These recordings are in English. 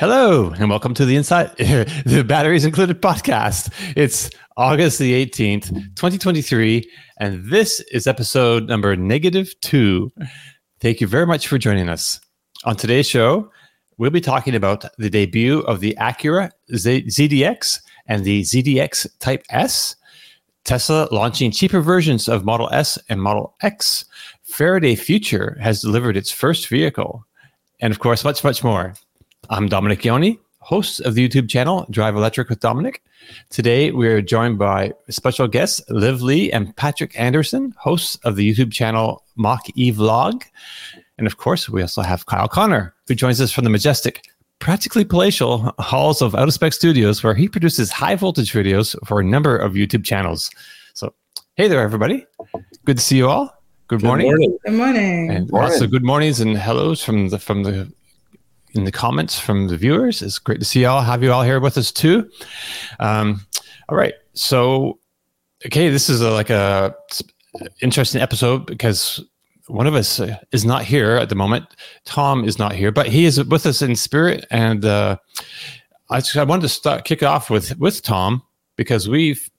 Hello, and welcome to the Inside the Batteries Included podcast. It's August the 18th, 2023, and this is episode number negative two. Thank you very much for joining us. On today's show, we'll be talking about the debut of the Acura Z- ZDX and the ZDX Type S, Tesla launching cheaper versions of Model S and Model X, Faraday Future has delivered its first vehicle, and of course, much, much more. I'm Dominic Yoni, host of the YouTube channel Drive Electric with Dominic. Today, we are joined by special guests Liv Leigh and Patrick Anderson, hosts of the YouTube channel Mach E Vlog. And of course, we also have Kyle Conner, who joins us from the majestic, practically palatial halls of Out of Spec Studios, where he produces high voltage videos for a number of YouTube channels. So, hey there, everybody. Good to see you all. Good morning. Good morning. Good morning. And Morning. lots of good mornings and hellos from the from the in the comments from the viewers. It's great to see y'all. Have you all here with us too? Um, all right. So, okay, this is a, like a interesting episode because one of us is not here at the moment. Tom is not here, but he is with us in spirit. And uh, I, I wanted to start kick off with with Tom because we've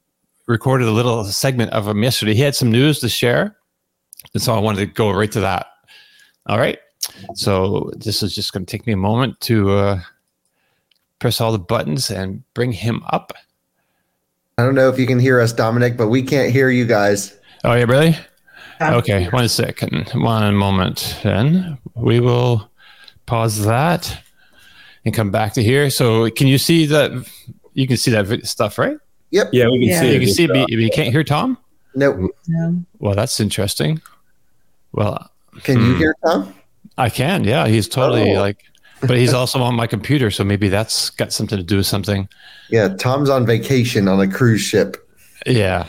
recorded a little segment of him yesterday. He had some news to share, and so I wanted to go right to that. All right. So this is just going to take me a moment to uh, press all the buttons and bring him up. I don't know if you can hear us, Dominic, but we can't hear you guys. Oh, yeah, really? Okay, one second, one moment. Then we will pause that and come back to here. So, can you see that? You can see that stuff, right? Yep. Yeah, we can Yeah. see You it. can see, but you can't hear Tom. No. Well, that's interesting. Well, Can you Hmm. hear Tom? I can. Yeah, he's totally Oh. like, but he's also on my computer, so maybe that's got something to do with something. Yeah, Tom's on vacation on a cruise ship. Yeah.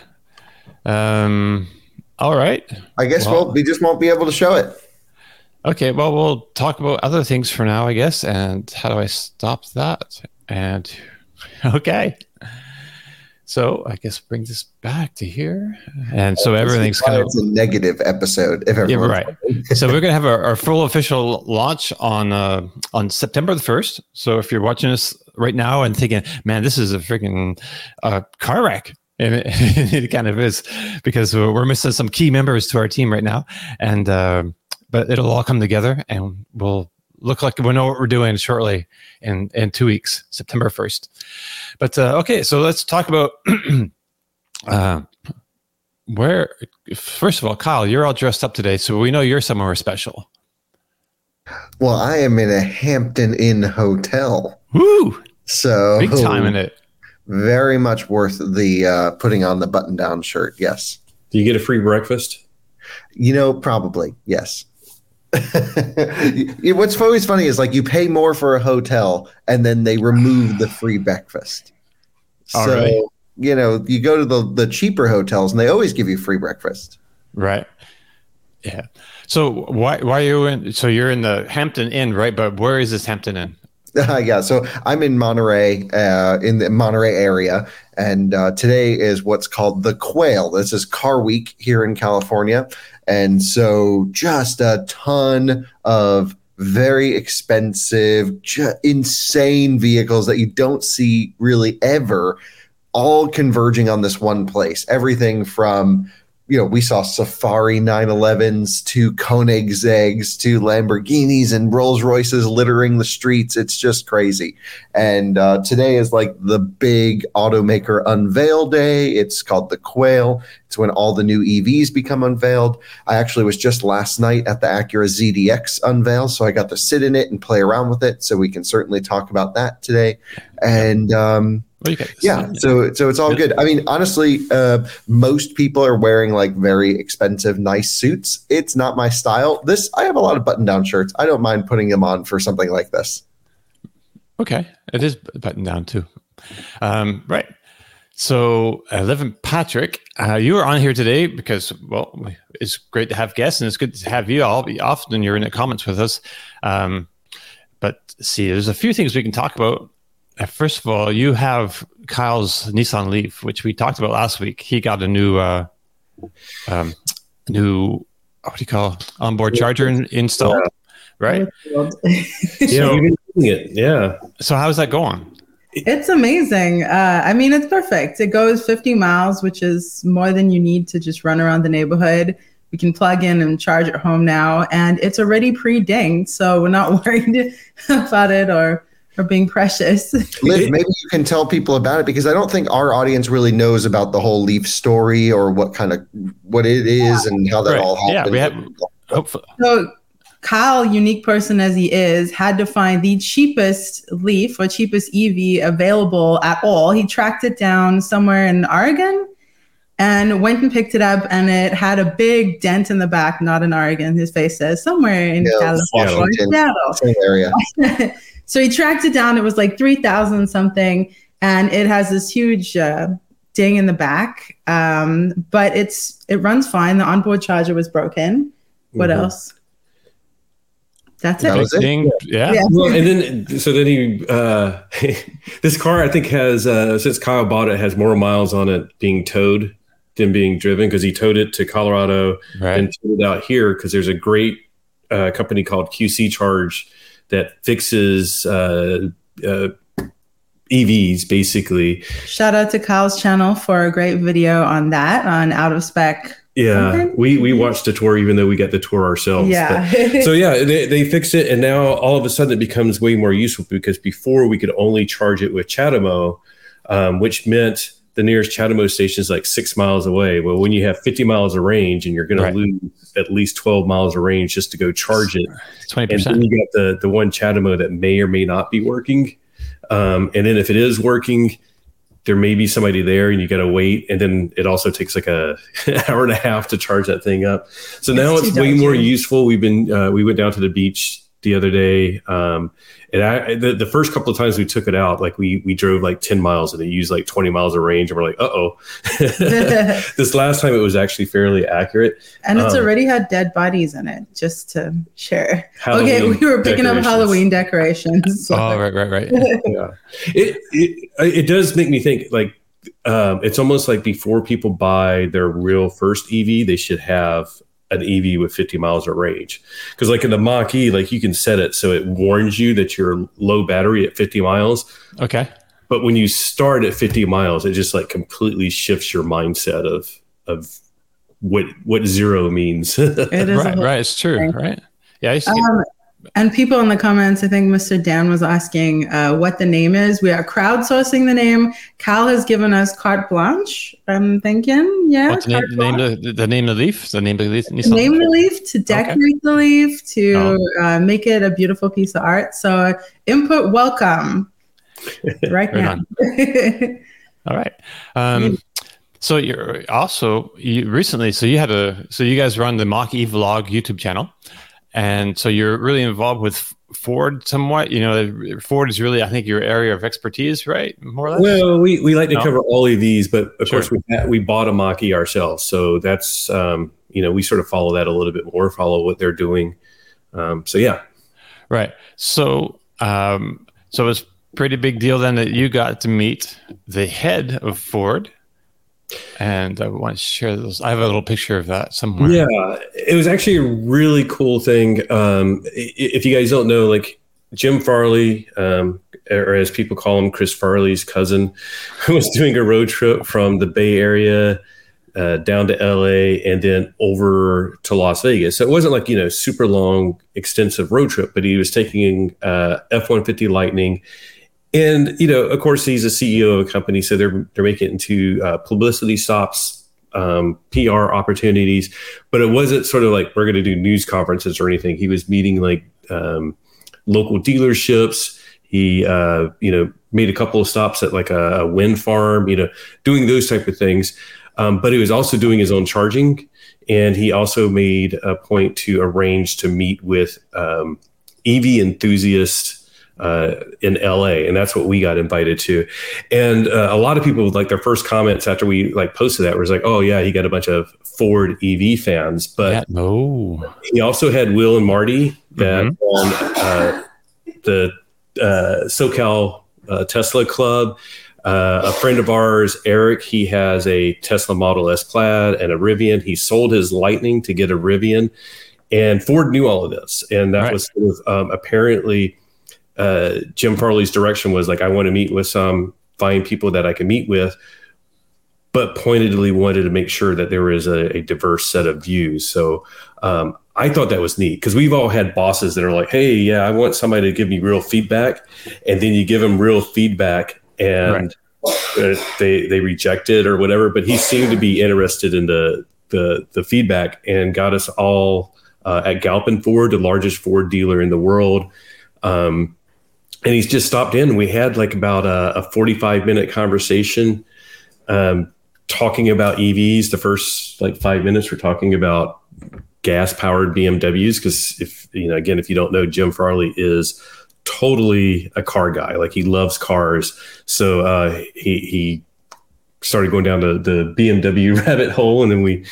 Um. All right. I guess Well- we'll, we just won't be able to show it. Okay. Well, we'll talk about other things for now, I guess. And how do I stop that? And okay. So I guess bring this back to here, and so everything's This is why kind of It's a negative episode. If yeah, right. so we're gonna have our, our full official launch on uh, on September the first. So if you're watching us right now and thinking, "Man, this is a freaking uh, car wreck," and it, it kind of is because we're we're missing some key members to our team right now, and uh, but it'll all come together, and we'll look like we know what we're doing shortly in in two weeks, September first. But uh, okay, so let's talk about. uh, where first of all kyle you're all dressed up today so we know you're somewhere special Well, I am in a Hampton Inn hotel. Woo! So big time in it Very much worth the uh, putting on the button down shirt. Yes. Do you get a free breakfast? You know, probably. Yes. What's always funny is like you pay more for a hotel and then they remove the free breakfast. Oh, so, really? you know, you go to the, the cheaper hotels and they always give you free breakfast. right yeah so why why are you in so you're in the hampton inn right but where is this hampton inn yeah, so I'm in Monterey, uh, in the Monterey area, and uh, today is what's called the Quail. This is Car Week here in California, and so just a ton of very expensive, ju- insane vehicles that you don't see really ever, all converging on this one place. Everything from you know, we saw Safari 911s to Koenigsegg's to Lamborghinis and Rolls Royces littering the streets. It's just crazy. And uh, today is like the big automaker unveil day. It's called the Quail. It's when all the new EVs become unveiled. I actually was just last night at the Acura ZDX unveil, so I got to sit in it and play around with it. So we can certainly talk about that today. And um, well, you got yeah so so it's all good. I mean honestly uh most people are wearing like very expensive nice suits. It's not my style. This i have a lot of button down shirts. I don't mind putting them on for something like this. Okay. It is button down too. Um right. So uh, liv and patrick uh, you are on here today because well it's great to have guests and it's good to have you all. Often you're in the comments with us. Um but see there's a few things we can talk about first of all, you have Kyle's Nissan Leaf, which we talked about last week. He got a new, uh, um, new what do you call onboard charger in, installed, right? You know, it. Yeah. So how's that going? It's amazing. Uh, I mean, it's perfect. It goes 50 miles, which is more than you need to just run around the neighborhood. We can plug in and charge at home now, and it's already pre-dinged, so we're not worried about it or or being precious. Liv, maybe you can tell people about it because I don't think our audience really knows about the whole Leaf story or what kind of what it is and how that Right. all Yeah, happened. we have- Hopefully, So Kyle, unique person as he is, had to find the cheapest Leaf or cheapest EV available at all. He tracked it down somewhere in Oregon and went and picked it up, and it had a big dent in the back, not in Oregon. His face says somewhere in Yeah, California, or Washington. Seattle. Same area. so he tracked it down. It was like 3,000 something. And it has this huge uh, ding in the back. Um, but it's it runs fine. The onboard charger was broken. What Mhm. else? That's That it. was? Ding. Yeah. Yeah. Well, and then so then he uh, this car I think has uh, since Kyle bought it has more miles on it being towed than being driven because he towed it to Colorado Right. and towed it out here because there's a great uh, company called QC Charge that fixes uh, uh, EVs basically. Shout out to Kyle's channel for a great video on that on out of spec. Yeah, we we watched the tour even though we got the tour ourselves. but- Yeah. so yeah, they, they fixed it, and now all of a sudden it becomes way more useful because before we could only charge it with CHAdeMO, um, which meant the nearest CHAdeMO station is like six miles away. Well, when you have 50 miles of range and you're going Right. to lose at least 12 miles of range just to go charge it, 20%. and then you got the the one CHAdeMO that may or may not be working, um, and then if it is working. There may be somebody there, and you got to wait, and then it also takes like a hour and a half to charge that thing up. So now It's it's, way more useful. We've been uh, we went down to the beach the other day, um, and I the, the first couple of times we took it out, like we we drove like ten miles and it used like twenty miles of range, and we're like, uh oh. this last time it was actually fairly accurate. and it's Um, already had dead bodies in it, just to share. okay, we were picking up. Halloween decorations. so- Oh, right, right, right. yeah. It, it it does make me think like um, it's almost like before people buy their real first EV, they should have an EV with 50 miles of range. Because like in the Mach E, like you can set it so it warns you that you're low battery at 50 miles. Okay. But when you start at 50 miles, it just like completely shifts your mindset of of what what zero means. It is Right, right. It's true. thing. Right. Yeah. I used to get- Um, and people in the comments, I think Mr. Dan was asking uh, what the name is. We are crowdsourcing the name. Cal has given us carte blanche. I'm thinking, yeah. what's the name, the name of the, the name of the leaf? The name of the leaf? To name the leaf, to decorate the leaf, to Oh. uh, make it a beautiful piece of art. So input welcome right Right now. All right. Um, so you're also you recently. So you had a. So you guys run the Mach E Vlog YouTube channel, and so you're really involved with Ford somewhat. You know, Ford is really, I think, your area of expertise, right? More or less. Well, we, we like to No. cover all of these, but of Sure. course we we bought a Mach-E ourselves, so that's um, you know we sort of follow that a little bit more, follow what they're doing. Um, so yeah, Right. So, um, so it's pretty big deal then that you got to meet the head of Ford, and I want to share those. I have a little picture of that somewhere. yeah, it was actually a really cool thing. Um, if you guys don't know, like Jim Farley, um, or as people call him, Chris Farley's cousin, was doing a road trip from the Bay Area uh, down to LA and then over to Las Vegas. So it wasn't like, you know, super long, extensive road trip, but he was taking uh, F 150 Lightning. And, you know, of course, he's a CEO of a company. So they're, they're making it into uh, publicity stops, um, PR opportunities. But it wasn't sort of like we're going to do news conferences or anything. He was meeting like um, local dealerships. He, uh, you know, made a couple of stops at like a, a wind farm, you know, doing those type of things. Um, but he was also doing his own charging, and he also made a point to arrange to meet with um, EV enthusiasts uh, in LA, and that's what we got invited to. And uh, a lot of people, like their first comments after we like posted that, was like, "Oh yeah, he got a bunch of Ford EV fans." But Yeah, no. he also had Will and Marty that on uh, the uh, SoCal uh, Tesla Club. Uh, a friend of ours, Eric, he has a Tesla Model S Plaid and a Rivian. He sold his Lightning to get a Rivian, and Ford knew all of this, and that Right. was sort of um, apparently uh, Jim Farley's direction was like, I want to meet with some fine people that I can meet with, but pointedly wanted to make sure that there was a, a diverse set of views. So um, I thought that was neat because we've all had bosses that are like, "Hey, yeah, I want somebody to give me real feedback," and then you give them real feedback and right. they they reject it or whatever. But he seemed to be interested in the the the feedback and got us all uh, at Galpin Ford, the largest Ford dealer in the world. Um, and he's just stopped in. We had like about a, a 45 minute conversation um, talking about EVs. The first like five minutes, we're talking about gas powered BMWs. Because if, you know, again, if you don't know, Jim Farley is totally a car guy. Like he loves cars. So uh, he, he started going down the, the BMW rabbit hole, and then we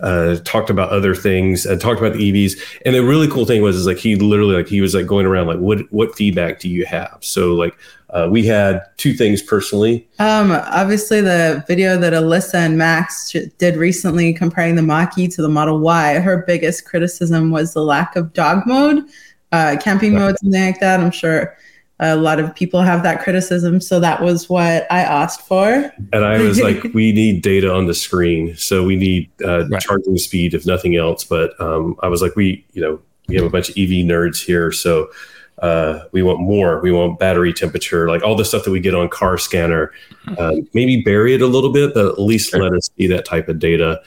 uh, talked about other things and talked about the EVs. And the really cool thing was is like he literally like he was like going around like what what feedback do you have? So like uh, we had two things personally. Um, obviously the video that Alyssa and Max did recently comparing the Mach-E to the Model Y. Her biggest criticism was the lack of dog mode, uh, camping mode, something like that. I'm sure a lot of people have that criticism. So that was what I asked for. And I was like, we need data on the screen. So we need uh, right. charging speed, if nothing else. But um, I was like, we, you know, we have a bunch of EV nerds here. So uh, we want more. We want battery temperature, like all the stuff that we get on car scanner. Uh, maybe bury it a little bit, but at least sure. let us see that type of data.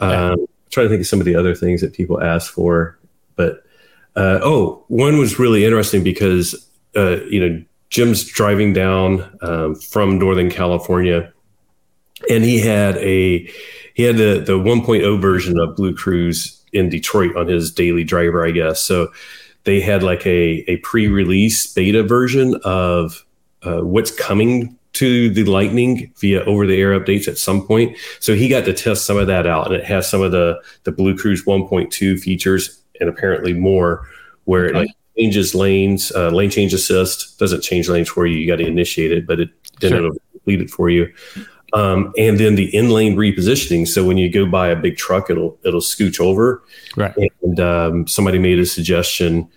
Um, yeah. trying to think of some of the other things that people ask for. But uh, oh, one was really interesting because uh, you know, Jim's driving down um, from Northern California, and he had a he had the the 1.0 version of Blue Cruise in Detroit on his daily driver, I guess. So they had like a a pre-release beta version of uh, what's coming to the Lightning via over-the-air updates at some point. So he got to test some of that out, and it has some of the the Blue Cruise 1.2 features and apparently more, where okay. it like changes lanes, uh, lane change assist doesn't change lanes for you. You got to initiate it, but it then sure. it'll complete it for you. Um, and then the in lane repositioning. So when you go by a big truck, it'll it'll scooch over. Right. And um, somebody made a suggestion.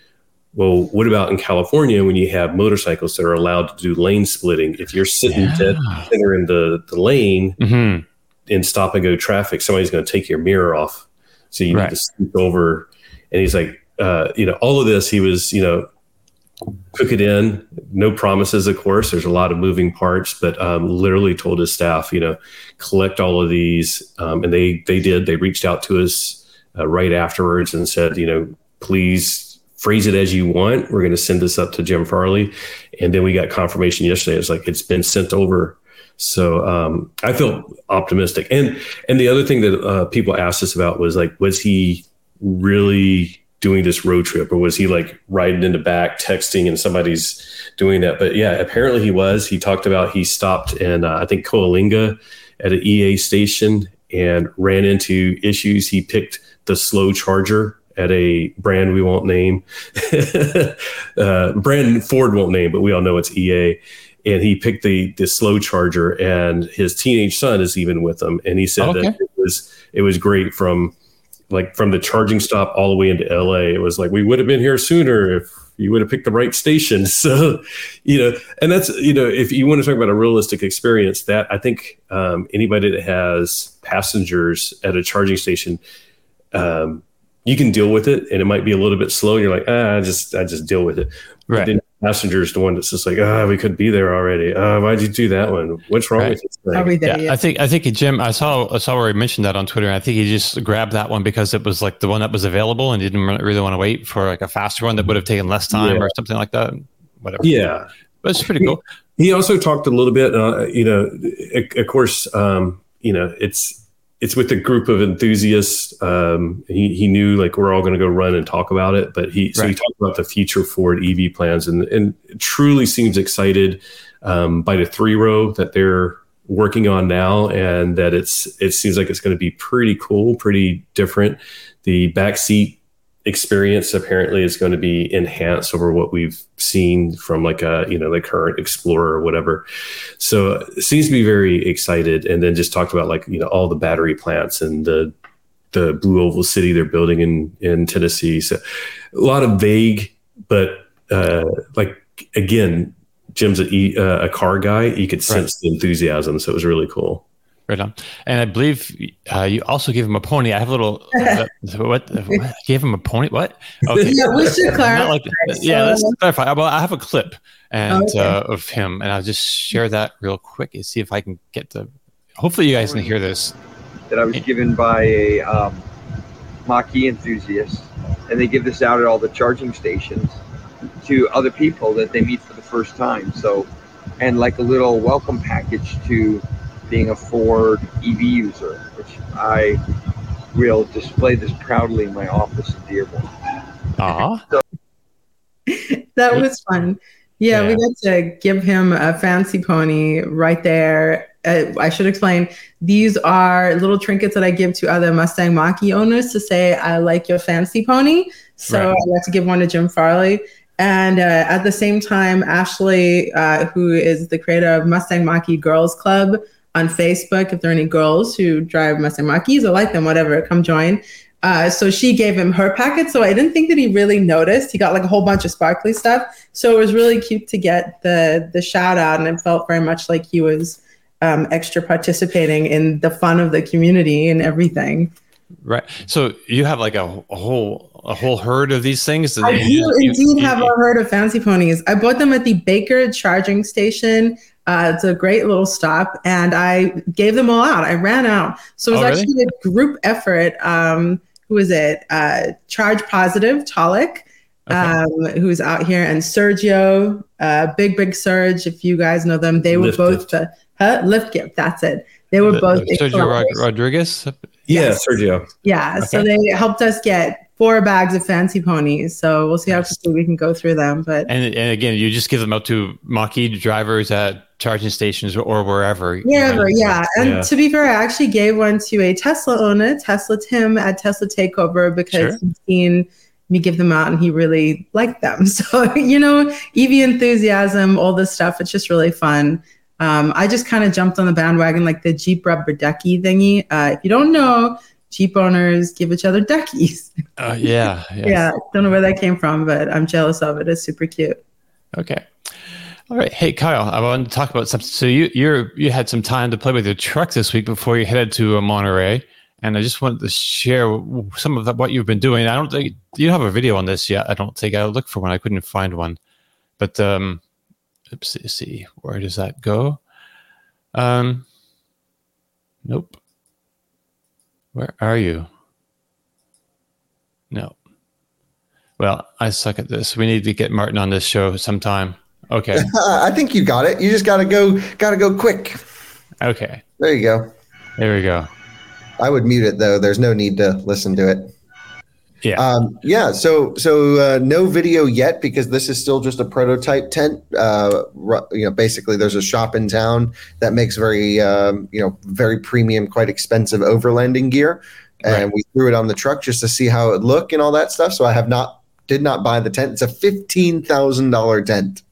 Well, what about in California when you have motorcycles that are allowed to do lane splitting? If you're sitting yeah. dead center in the the lane mm-hmm. in stop and go traffic, somebody's going to take your mirror off. So you right. need to scoot over. And he's like, uh, you know, all of this, he was, you know, took it in. No promises, of course. There's a lot of moving parts, but um, literally told his staff, you know, collect all of these, um, and they they did. They reached out to us uh, right afterwards and said, you know, please phrase it as you want. We're going to send this up to Jim Farley, and then we got confirmation yesterday. It's like it's been sent over. So um, I feel optimistic. And and the other thing that uh, people asked us about was like, was he really doing this road trip or was he like riding in the back texting and somebody's doing that? But yeah apparently he was. He talked about he stopped in uh, i think coalinga at an ea station and ran into issues. He picked the slow charger at a brand we won't name uh, brand ford won't name but we all know it's ea and he picked the the slow charger and his teenage son is even with him. And he said okay. that it was it was great from like from the charging stop all the way into LA. It was like we would have been here sooner if you would have picked the right station. So, you know, and that's you know, if you want to talk about a realistic experience, that I think um, anybody that has passengers at a charging station, um, you can deal with it, and it might be a little bit slow. And you're like, ah, I just I just deal with it. Right passenger is the one that's just like, ah, oh, we could be there already. Uh, why'd you do that one? What's wrong right. with this thing? There, yeah, I think I think Jim, I saw I saw where he mentioned that on Twitter. And I think he just grabbed that one because it was like the one that was available and didn't really want to wait for like a faster one that would have taken less time yeah. or something like that. Whatever. Yeah, but it's pretty cool. He, he also talked a little bit. Uh, you know, of course, um, you know, it's it's with a group of enthusiasts. Um, he, he knew like we're all going to go run and talk about it, but he so right. he talked about the future Ford EV plans and and truly seems excited um, by the three row that they're working on now, and that it's it seems like it's going to be pretty cool, pretty different. The back seat experience apparently is going to be enhanced over what we've seen from like a you know the current explorer or whatever so seems to be very excited and then just talked about like you know all the battery plants and the the blue oval city they're building in in tennessee so a lot of vague but uh like again, Jim's a, uh, a car guy. You could sense the enthusiasm, so it was really cool. Right on. And I believe uh, you also gave him a pony. I have a little. Uh, what, what? Gave him a pony? What? Okay. Yeah, we should Not clarify. like, yeah, let's clarify. Well, I have a clip and Okay. uh, of him, and I'll just share that real quick and see if I can get the. Hopefully, you guys can hear this. that I was given by a um, Mach-E enthusiast, and they give this out at all the charging stations to other people that they meet for the first time. So, and like a little welcome package to being a Ford EV user, which I will display this proudly in my office in Dearborn. Aw. that was fun. Yeah, Yeah. we got to give him a fancy pony right there. Uh, I should explain. These are little trinkets that I give to other Mustang Mach-E owners to say I like your fancy pony. So Right. I like to give one to Jim Farley. And uh, at the same time, Ashley, uh, who is the creator of Mustang Mach-E Girls Club on Facebook, if there are any girls who drive Mustang Mach-E's or like them, whatever, come join. Uh, so she gave him her packet. So I didn't think that he really noticed. He got like a whole bunch of sparkly stuff. So it was really cute to get the the shout out, and it felt very much like he was um, extra participating in the fun of the community and everything. Right. So you have like a, a whole a whole herd of these things. I you- do you- indeed you- have a herd of fancy ponies. I bought them at the Baker charging station. Uh, it's a great little stop, and I gave them all out. I ran out, so it was Oh, really? actually a group effort. Um, who is it? Uh, Charge Positive Talik, Okay. um, who's out here, and Sergio, uh, Big Big Surge. If you guys know them, they were Lift both Gift. the huh? Lift Gift. That's it. They were The- both Sergio. Rod- Rodriguez. Yeah, Yes. Sergio. Yeah, so they helped us get four bags of fancy ponies. So we'll see how quickly we can go through them. But And and again, you just give them out to Mach-E drivers at charging stations or wherever. wherever, Right? yeah. And Yeah. to be fair, I actually gave one to a Tesla owner, Tesla Tim at Tesla Takeover, because Sure. he'd seen me give them out and he really liked them. So, you know, EV enthusiasm, all this stuff, it's just really fun. Um, I just kind of jumped on the bandwagon like the Jeep rubber ducky thingy. Uh, if you don't know, Jeep owners give each other duckies. Uh, yeah, yeah. yeah, don't know where that came from, but I'm jealous of it. It's super cute. Okay. All right. Hey, Kyle, I wanted to talk about something. So you you're you had some time to play with your truck this week before you headed to uh, Monterey, and I just wanted to share some of the, what you've been doing. I don't think you don't have a video on this yet. I don't think I looked for one. I couldn't find one, but um, let's see, see where does that go? Um, nope. Where are you? No. Well, I suck at this. We need to get Martin on this show sometime. Okay. Uh, I think you got it. You just gotta go. Gotta go quick. Okay. There you go. There we go. I would mute it though. There's no need to listen to it. Yeah. Um, yeah. So so uh, no video yet because this is still just a prototype tent. Uh, you know, basically, there's a shop in town that makes very um, you know very premium, quite expensive overlanding gear, and Right. we threw it on the truck just to see how it looked and all that stuff. So I have not did not buy the tent. It's a fifteen thousand dollar tent.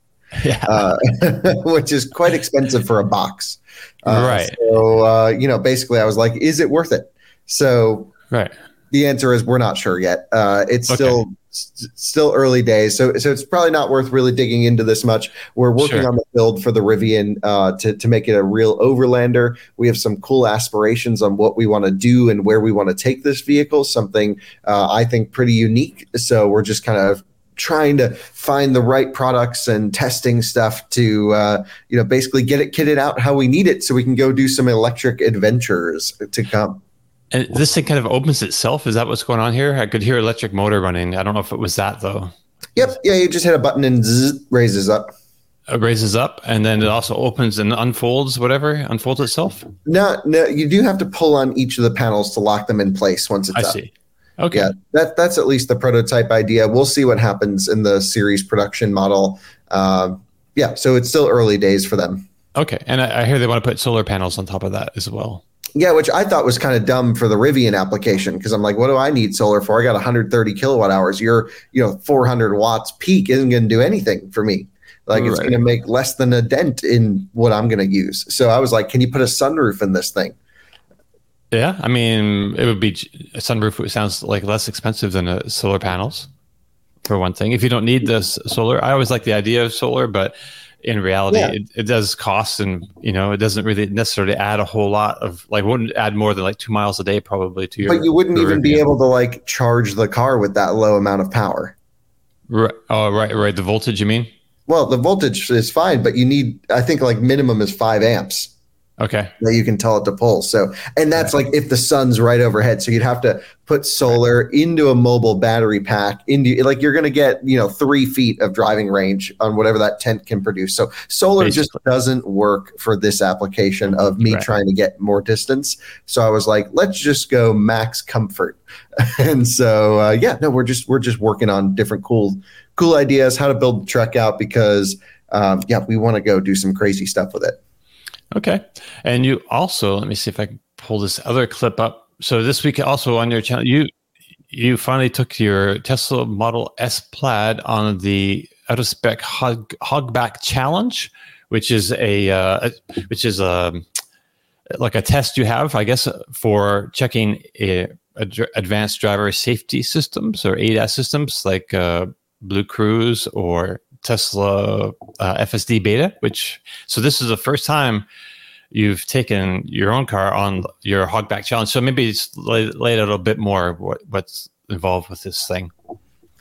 yeah. uh, which is quite expensive for a box. Uh, Right. So, uh, you know, basically, I was like, is it worth it? So right. The answer is we're not sure yet. Uh, it's Okay. still s- still early days, so so it's probably not worth really digging into this much. We're working Sure. on the build for the Rivian uh, to to make it a real overlander. We have some cool aspirations on what we want to do and where we want to take this vehicle. Something uh, I think pretty unique. So we're just kind of trying to find the right products and testing stuff to uh, you know basically get it kitted out how we need it so we can go do some electric adventures to come And this thing kind of opens itself. Is that what's going on here? I could hear electric motor running. I don't know if it was that though. yep yeah you just hit a button and zzz, raises up It raises up and then it also opens and unfolds, whatever, unfolds itself. no no you do have to pull on each of the panels to lock them in place once it's I up see. Okay. yeah that that's at least the prototype idea we'll see what happens in the series production model um, yeah so it's still early days for them Okay. And I, I hear they want to put solar panels on top of that as well. Yeah, which I thought was kind of dumb for the Rivian application because I'm like, what do I need solar for? I got 130 kilowatt hours. Your, you know, 400 watts peak isn't going to do anything for me. Like it's going to make less than a dent in what I'm going to use. So I was like, can you put a sunroof in this thing? Yeah. I mean, it would be a sunroof. It sounds like less expensive than a solar panels. for one thing. If you don't need this solar, I always like the idea of solar, but in reality, Yeah. it, it does cost, and you know, it doesn't really necessarily add a whole lot of like wouldn't add more than like two miles a day probably to your. But you wouldn't even be able to like charge the car with that low amount of power. Right, oh, right, right. The voltage, you mean? Well, the voltage is fine, but you need, I think, like minimum is five amps Okay. that you can tell it to pull. So, and that's like if the sun's right overhead. So you'd have to put solar into a mobile battery pack. Into like you're going to get you know three feet of driving range on whatever that tent can produce. So solar just doesn't work for this application of me Right. trying to get more distance. So I was like, let's just go max comfort. and so uh, yeah, no, we're just we're just working on different cool cool ideas how to build the truck out because um, yeah, we want to go do some crazy stuff with it. Okay. And you also, let me see if I can pull this other clip up. So this week also on your channel, you you finally took your Tesla Model S Plaid on the out of spec hog, hogback challenge, which is a uh, which is a like a test you have, I guess, for checking a, a advanced driver safety systems or ADAS systems like uh, Blue Cruise or Tesla uh, FSD Beta. Which so this is the first time you've taken your own car on your hogback challenge. So maybe lay, lay out a bit more what, what's involved with this thing.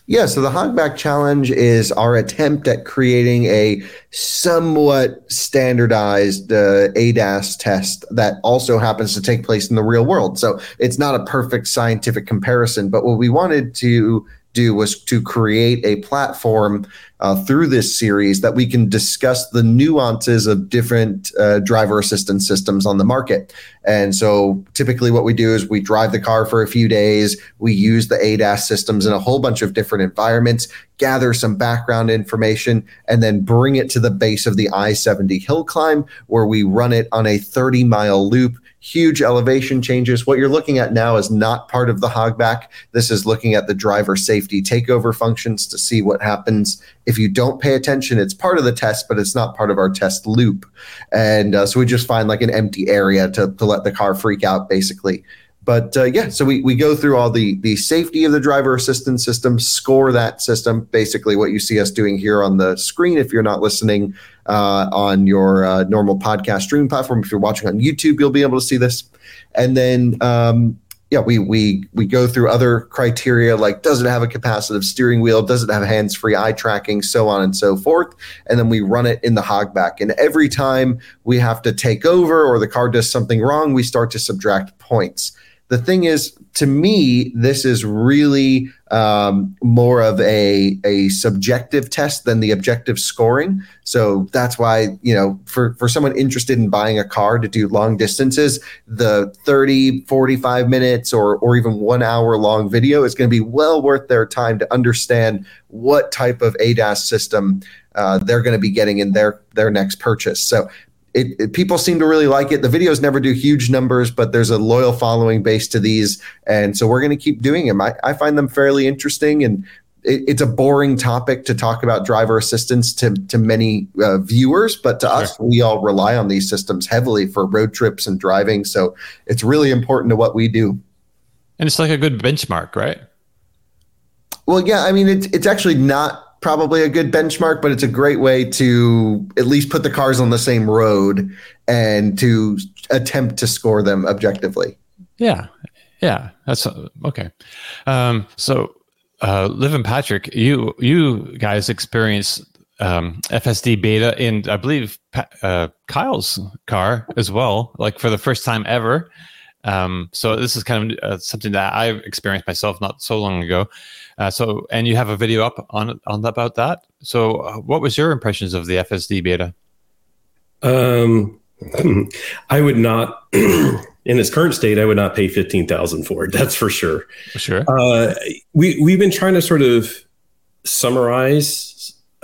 Yeah, so the Hogback Challenge is our attempt at creating a somewhat standardized uh, ADAS test that also happens to take place in the real world. So it's not a perfect scientific comparison, but what we wanted to do was to create a platform uh, through this series that we can discuss the nuances of different uh, driver assistance systems on the market. And so typically what we do is we drive the car for a few days, we use the ADAS systems in a whole bunch of different environments, gather some background information, and then bring it to the base of the I 70 hill climb where we run it on a 30 mile loop. Huge elevation changes. What you're looking at now is not part of the hogback. This is looking at the driver safety takeover functions to see what happens if you don't pay attention. It's part of the test, but it's not part of our test loop. And uh, so we just find like an empty area to, to let the car freak out, basically. But uh, yeah, so we, we go through all the the safety of the driver assistance system, score that system, basically what you see us doing here on the screen. If you're not listening uh, on your uh, normal podcast streaming platform, if you're watching on YouTube, you'll be able to see this. And then um, yeah, we we we go through other criteria like does it have a capacitive steering wheel, does it have hands-free eye tracking, so on and so forth, and then we run it in the hogback. And every time we have to take over or the car does something wrong, we start to subtract points. The thing is, to me, this is really um, more of a, a subjective test than the objective scoring. So that's why, you know, for, for someone interested in buying a car to do long distances, the 30, 45 minutes or, or even one hour long video is going to be well worth their time to understand what type of ADAS system uh, they're going to be getting in their, their next purchase. So it, it- people seem to really like it. The videos never do huge numbers, but there's a loyal following base to these, and so we're going to keep doing them. I, I find them fairly interesting, and it, it's a boring topic to talk about driver assistance to to many uh, viewers, but to us, we all rely on these systems heavily for road trips and driving. So it's really important to what we do. And it's like a good benchmark, right? Well, yeah, I mean, it's it's actually not probably a good benchmark, but it's a great way to at least put the cars on the same road and to attempt to score them objectively. Yeah. Yeah. That's okay. Um, so, uh, Liv and Patrick, you, you guys experienced um, FSD beta in, I believe, uh, Kyle's car as well, like for the first time ever. Um, so this is kind of uh, something that I experienced myself not so long ago. Uh, so, and you have a video up on on about that. So, uh, what was your impressions of the FSD beta? Um, I would not, in its current state, I would not pay fifteen thousand for it. That's for sure. Sure. Uh, we we've been trying to sort of summarize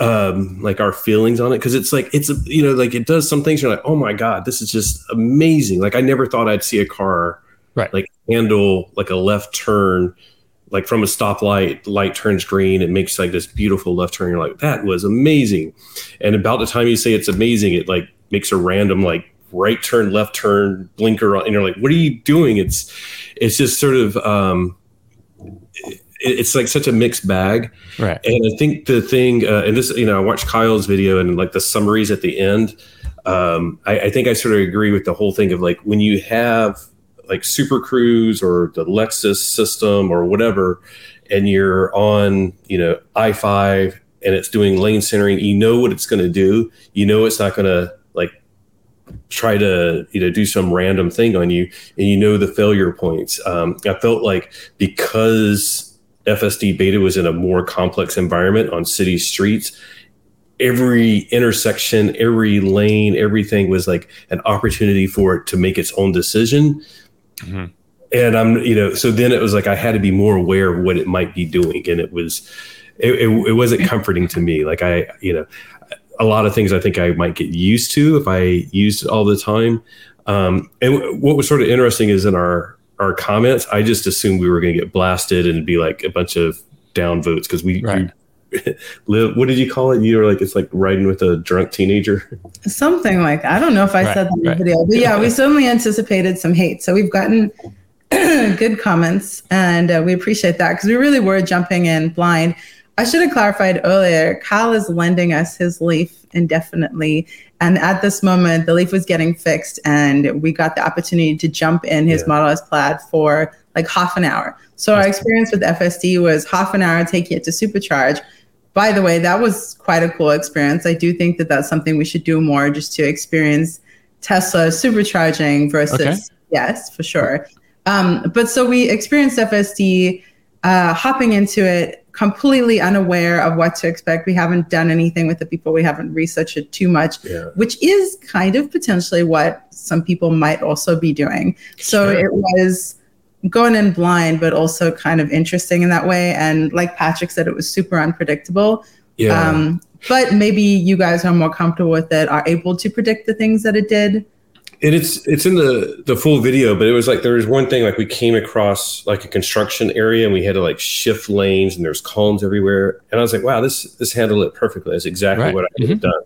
um, like our feelings on it because it's like it's you know like it does some things you're like oh my god this is just amazing. Like I never thought I'd see a car Right. like handle like a left turn like from a stoplight light turns green it makes like this beautiful left turn you're like that was amazing. And about the time you say it's amazing it like makes a random like right turn left turn blinker on and you're like what are you doing? It's it's just sort of um it's like such a mixed bag. Right. And I think the thing, uh, and this, you know, I watched Kyle's video and like the summaries at the end. Um, I, I think I sort of agree with the whole thing of like when you have like Super Cruise or the Lexus system or whatever, and you're on, you know, I five and it's doing lane centering, you know what it's going to do. You know it's not going to like try to you know do some random thing on you, and you know the failure points. Um, I felt like because FSD beta was in a more complex environment on city streets. Every intersection, every lane, everything was like an opportunity for it to make its own decision. Mm-hmm. And I'm, you know, so then it was like I had to be more aware of what it might be doing, and it was, it, it, it wasn't comforting to me. Like I, you know, a lot of things I think I might get used to if I used it all the time. Um, and what was sort of interesting is in our our comments, I just assumed we were going to get blasted and be like a bunch of down votes because we, Right. we live. What did you call it? You were like it's like riding with a drunk teenager. Something like I don't know if I Right, said that in right. the video, but yeah, we certainly anticipated some hate. So we've gotten good comments, and uh, we appreciate that because we really were jumping in blind. I should have clarified earlier. Kyle is lending us his Leaf indefinitely, and at this moment, the Leaf was getting fixed, and we got the opportunity to jump in his Yeah. Model S Plaid for like half an hour. So our experience with FSD was half an hour taking it to supercharge. By the way, that was quite a cool experience. I do think that that's something we should do more just to experience Tesla supercharging versus Okay. yes, for sure. Um, but so we experienced FSD uh, hopping into it completely unaware of what to expect. We haven't done anything with it before. We haven't researched it too much, Yeah. which is kind of potentially what some people might also be doing. So Sure. it was going in blind, but also kind of interesting in that way. And like Patrick said, it was super unpredictable. Yeah. Um, but maybe you guys are more comfortable with it, are able to predict the things that it did. And it's it's in the the full video, but it was like there was one thing like we came across like a construction area and we had to like shift lanes and there's columns everywhere, and I was like, wow, this this handled it perfectly. That's exactly Right. what I would have done.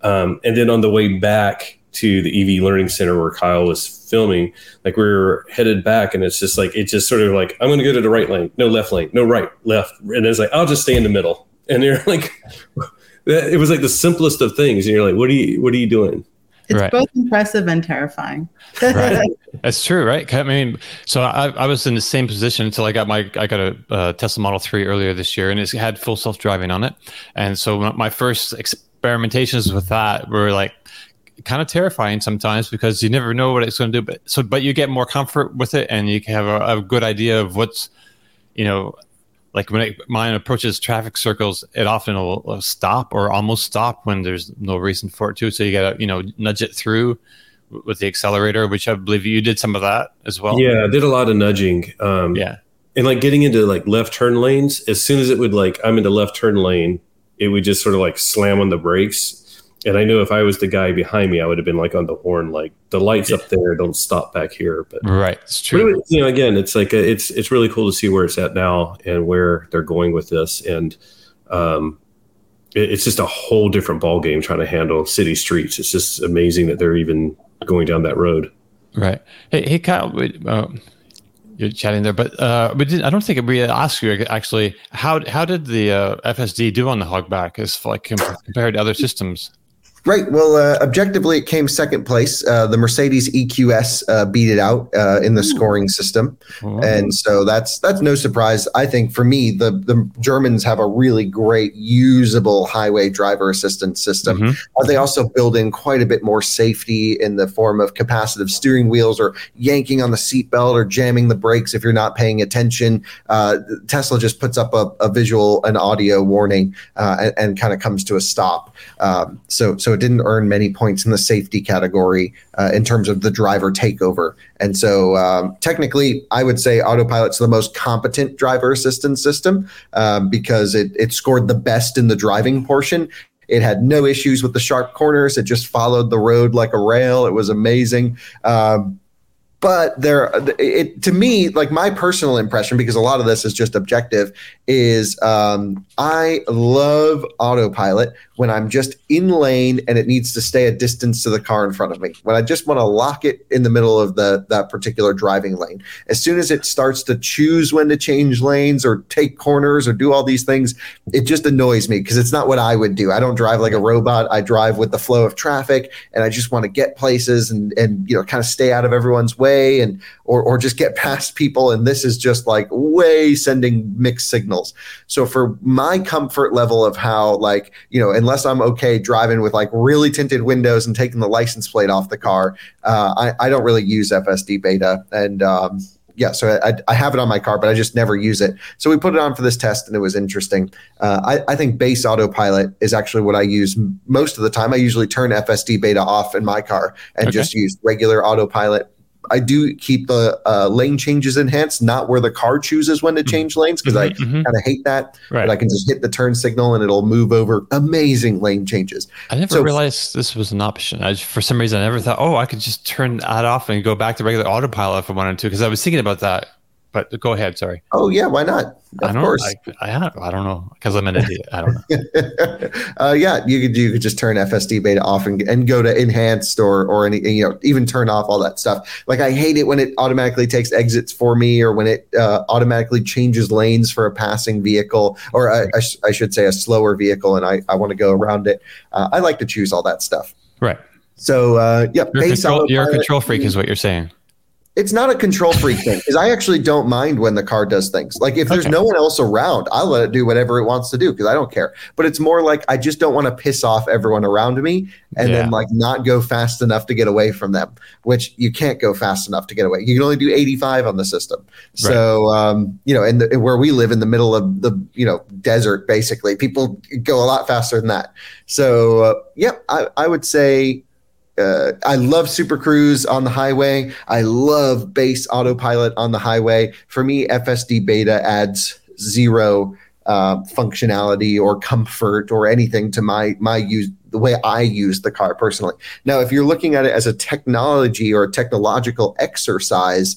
Um, and then on the way back to the EV Learning Center where Kyle was filming, like we were headed back, and it's just like it just sort of like I'm going to go to the right lane, no left lane, no right, left, and it's like I'll just stay in the middle, and you're like. It was like the simplest of things, and you're like, "What are you? What are you doing?" It's Right. both impressive and terrifying. Right. That's true, right? I mean, so I, I was in the same position until I got my I got a uh, Tesla Model Three earlier this year, and it had full self driving on it. And so my- my first experimentations with that were like kind of terrifying sometimes because you never know what it's going to do. But so, but you get more comfort with it, and you can have a, a good idea of what's, you know, like when it, mine approaches traffic circles, it often will, stop or almost stop when there's no reason for it to. So you got to you know nudge it through with the accelerator, which I believe you did some of that as well. Yeah, I did a lot of nudging. Um, Yeah. and like getting into like left turn lanes as soon as it would like i'm in the left turn lane it would just sort of like slam on the brakes and i know if i was the guy behind me i would have been like on the horn like the lights up there don't stop back here but Right. It's but true. it- you know again it's like a, it's it's really cool to see where it's at now and where they're going with this and um it, it's just a whole different ball game trying to handle city streets it's just amazing that they're even going down that road Right. Hey, hey Kyle, uh, you're chatting there, but uh, we did. I don't think we asked you actually. How how did the uh, FSD do on the hogback? As like compared to other systems? Right. Well, uh, objectively, it came second place. Uh, the Mercedes EQS uh, beat it out uh, in the scoring system, and so that's that's no surprise. I think for me, the the Germans have a really great usable highway driver assistance system. Mhm. Uh, they also build in quite a bit more safety in the form of capacitive steering wheels or yanking on the seatbelt or jamming the brakes if you're not paying attention. Uh, Tesla just puts up a, a visual and audio warning uh, and, and kind of comes to a stop. Um, so, so it didn't earn many points in the safety category uh, in terms of the driver takeover. And so, um, technically, I would say autopilot's the most competent driver assistance system um, because it it scored the best in the driving portion. It had no issues with the sharp corners. It just followed the road like a rail. It was amazing. Um, but there it to me like my personal impression because a lot of this is just objective is um, i love autopilot when i'm just in lane and it needs to stay a distance to the car in front of me. When i just want to lock it in the middle of the that particular driving lane. As soon as it starts to choose when to change lanes or take corners or do all these things it just annoys me because it's not what i would do. I don't drive like a robot. I drive with the flow of traffic and i just want to get places and and you know kind of stay out of everyone's way and or or just get past people and this is just like way sending mixed signals so for my comfort level of how like you know unless i'm okay driving with like really tinted windows and taking the license plate off the car uh, I, I don't really use fsd beta and um, yeah, so I, I, have it on my car, but I just never use it. So we put it on for this test, and it was interesting. Uh, I, I, think base autopilot is actually what I use most of the time. I usually turn FSD beta off in my car and okay. just use regular autopilot I do keep the uh, lane changes enhanced, not where the car chooses when to mm-hmm. change lanes, because mm-hmm, I mm-hmm. kind of hate that. Right. But I can just hit the turn signal and it'll move over amazing lane changes. I never so, realized this was an option. I, for some reason, I never thought, oh, I could just turn that off and go back to regular autopilot if I wanted to, because I was thinking about that but go ahead. Sorry. Oh yeah, why not? Of I don't, course. I, I, I don't know because I'm an idiot. I don't know. uh, yeah, you could you could just turn FSD beta off and, and go to enhanced or or any you know even turn off all that stuff. Like I hate it when it automatically takes exits for me or when it uh, automatically changes lanes for a passing vehicle or a, a, I should say a slower vehicle and I I want to go around it. Uh, I like to choose all that stuff. Right. So uh, yeah, you're, control, you're a control freak, is what you're saying it's not a control freak thing because I actually don't mind when the car does things. Like if there's okay. no one else around, I'll let it do whatever it wants to do because I don't care. But it's more like I just don't want to piss off everyone around me and yeah. then like not go fast enough to get away from them, which you can't go fast enough to get away. You can only do 85 on the system. Right. So um, you know, and where we live in the middle of the you know desert, basically, people go a lot faster than that. So uh, yeah, I, I would say uh, I love Super Cruise on the highway. I love base autopilot on the highway. For me, FSD beta adds zero uh, functionality or comfort or anything to my my use the way I use the car personally. Now, if you're looking at it as a technology or a technological exercise,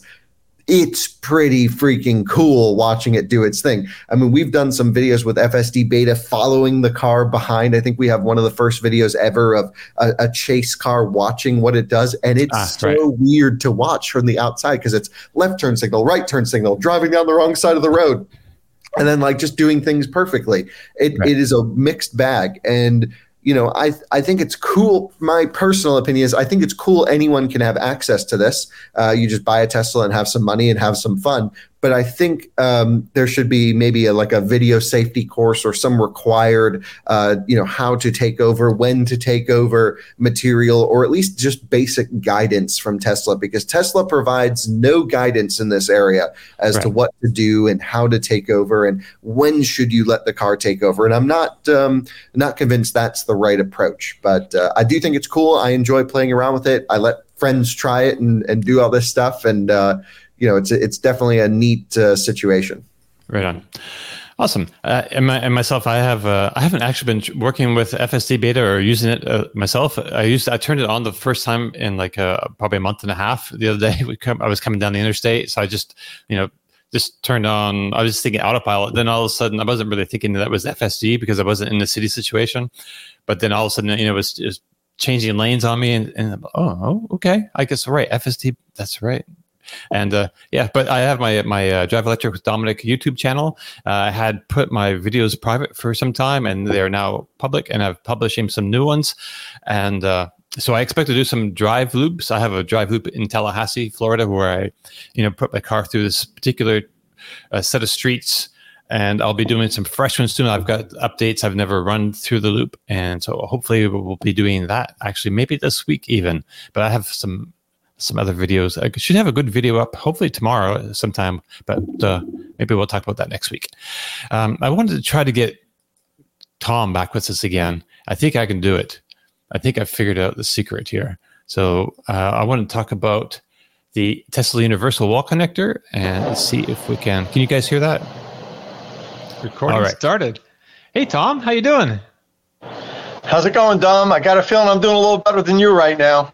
it's pretty freaking cool watching it do its thing. I mean, we've done some videos with FSD beta following the car behind. I think we have one of the first videos ever of a, a chase car watching what it does. And it's ah, so right. weird to watch from the outside because it's left turn signal, right turn signal, driving down the wrong side of the road. And then like just doing things perfectly. It, right. it is a mixed bag. And you know, I I think it's cool. My personal opinion is I think it's cool. Anyone can have access to this. Uh, you just buy a Tesla and have some money and have some fun but I think um, there should be maybe a, like a video safety course or some required, uh, you know, how to take over, when to take over material, or at least just basic guidance from Tesla, because Tesla provides no guidance in this area as right. to what to do and how to take over and when should you let the car take over. And I'm not um, not convinced that's the right approach, but uh, I do think it's cool. I enjoy playing around with it. I let friends try it and, and do all this stuff and. Uh, you know, it's it's definitely a neat uh, situation. Right on. Awesome. Uh, and, my, and myself, I have uh, I haven't actually been working with FSD beta or using it uh, myself. I used I turned it on the first time in like uh, probably a month and a half. The other day, we come, I was coming down the interstate, so I just you know just turned on. I was thinking autopilot. Then all of a sudden, I wasn't really thinking that was FSD because I wasn't in the city situation. But then all of a sudden, you know, it was, it was changing lanes on me, and, and oh, okay, I guess right, FSD. That's right and uh, yeah, but I have my my uh, Drive Electric with Dominic YouTube channel. Uh, I had put my videos private for some time, and they're now public, and I'm publishing some new ones. And uh, so I expect to do some drive loops. I have a drive loop in Tallahassee, Florida, where I, you know, put my car through this particular uh, set of streets and I'll be doing some fresh ones soon. I've got updates. I've never run through the loop, and so hopefully we'll be doing that. Actually, maybe this week even. But I have some some other videos. I should have a good video up hopefully tomorrow sometime, but uh, maybe we'll talk about that next week. Um, I wanted to try to get Tom back with us again. I think I can do it. I think I've figured out the secret here. So uh, I want to talk about the Tesla Universal Wall Connector and see if we can. Can you guys hear that? Recording All right. started. Hey Tom, how you doing? How's it going, Dom? I got a feeling I'm doing a little better than you right now.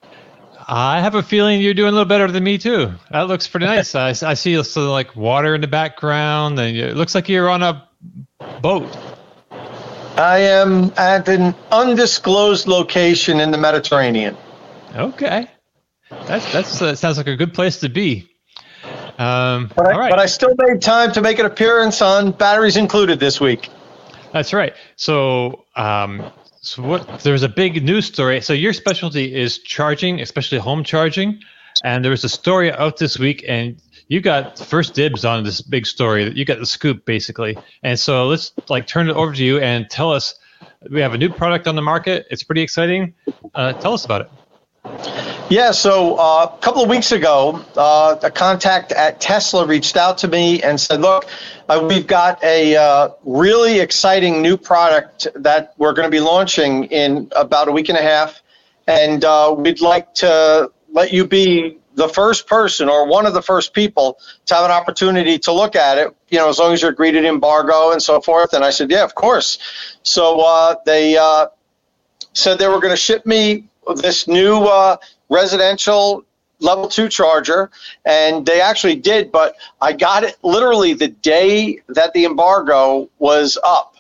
I have a feeling you're doing a little better than me too. That looks pretty nice. I, I see some like water in the background, and it looks like you're on a boat. I am at an undisclosed location in the Mediterranean. Okay, that's that's uh, sounds like a good place to be. Um, but, I, all right. but I still made time to make an appearance on Batteries Included this week. That's right. So, um, so what? There's a big news story. So your specialty is charging, especially home charging, and there was a story out this week, and you got first dibs on this big story. You got the scoop basically. And so let's like turn it over to you and tell us. We have a new product on the market. It's pretty exciting. Uh, tell us about it. Yeah, so uh, a couple of weeks ago, uh, a contact at Tesla reached out to me and said, Look, uh, we've got a uh, really exciting new product that we're going to be launching in about a week and a half. And uh, we'd like to let you be the first person or one of the first people to have an opportunity to look at it, you know, as long as you're greeted embargo and so forth. And I said, yeah, of course. So uh, they uh, said they were going to ship me this new uh, residential level two charger, and they actually did, but I got it literally the day that the embargo was up.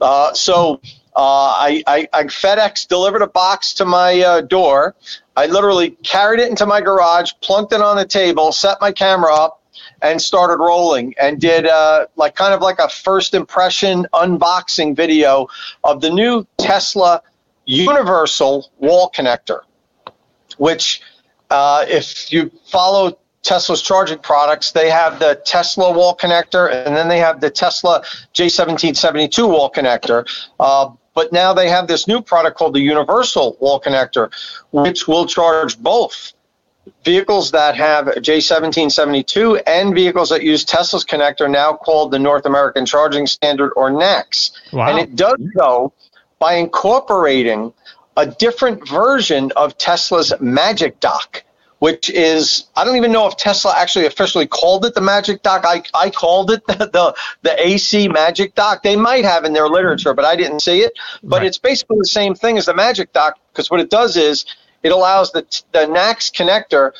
Uh, so uh, I, I, I, FedEx delivered a box to my uh, door. I literally carried it into my garage, plunked it on the table, set my camera up, and started rolling. And did uh, like kind of like a first impression unboxing video of the new Tesla Universal Wall Connector, which uh, if you follow Tesla's charging products, they have the Tesla wall connector and then they have the Tesla J1772 wall connector. Uh, but now they have this new product called the Universal Wall Connector, which will charge both vehicles that have J1772 and vehicles that use Tesla's connector, now called the North American Charging Standard or NACS. Wow. And it does so by incorporating a different version of Tesla's Magic Dock which is I don't even know if Tesla actually officially called it the Magic Dock. I, I called it the, the, the AC Magic Dock. They might have in their literature, but I didn't see it. But right. it's basically the same thing as the Magic Dock because what it does is it allows the the NACS connector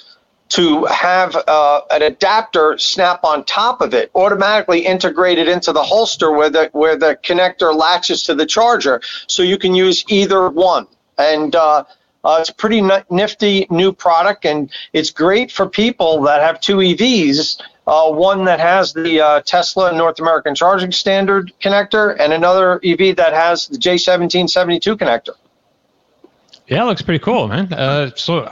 to have uh, an adapter snap on top of it, automatically integrated into the holster where the where the connector latches to the charger, so you can use either one. And uh, uh, it's a pretty nifty new product, and it's great for people that have two EVs. Uh, one that has the uh, Tesla North American Charging Standard connector, and another EV that has the J1772 connector. Yeah, it looks pretty cool, man. Uh, so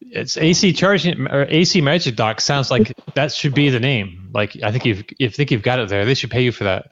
it's AC charging or AC Magic Dock sounds like that should be the name. Like I think you've, you think you've got it there. They should pay you for that.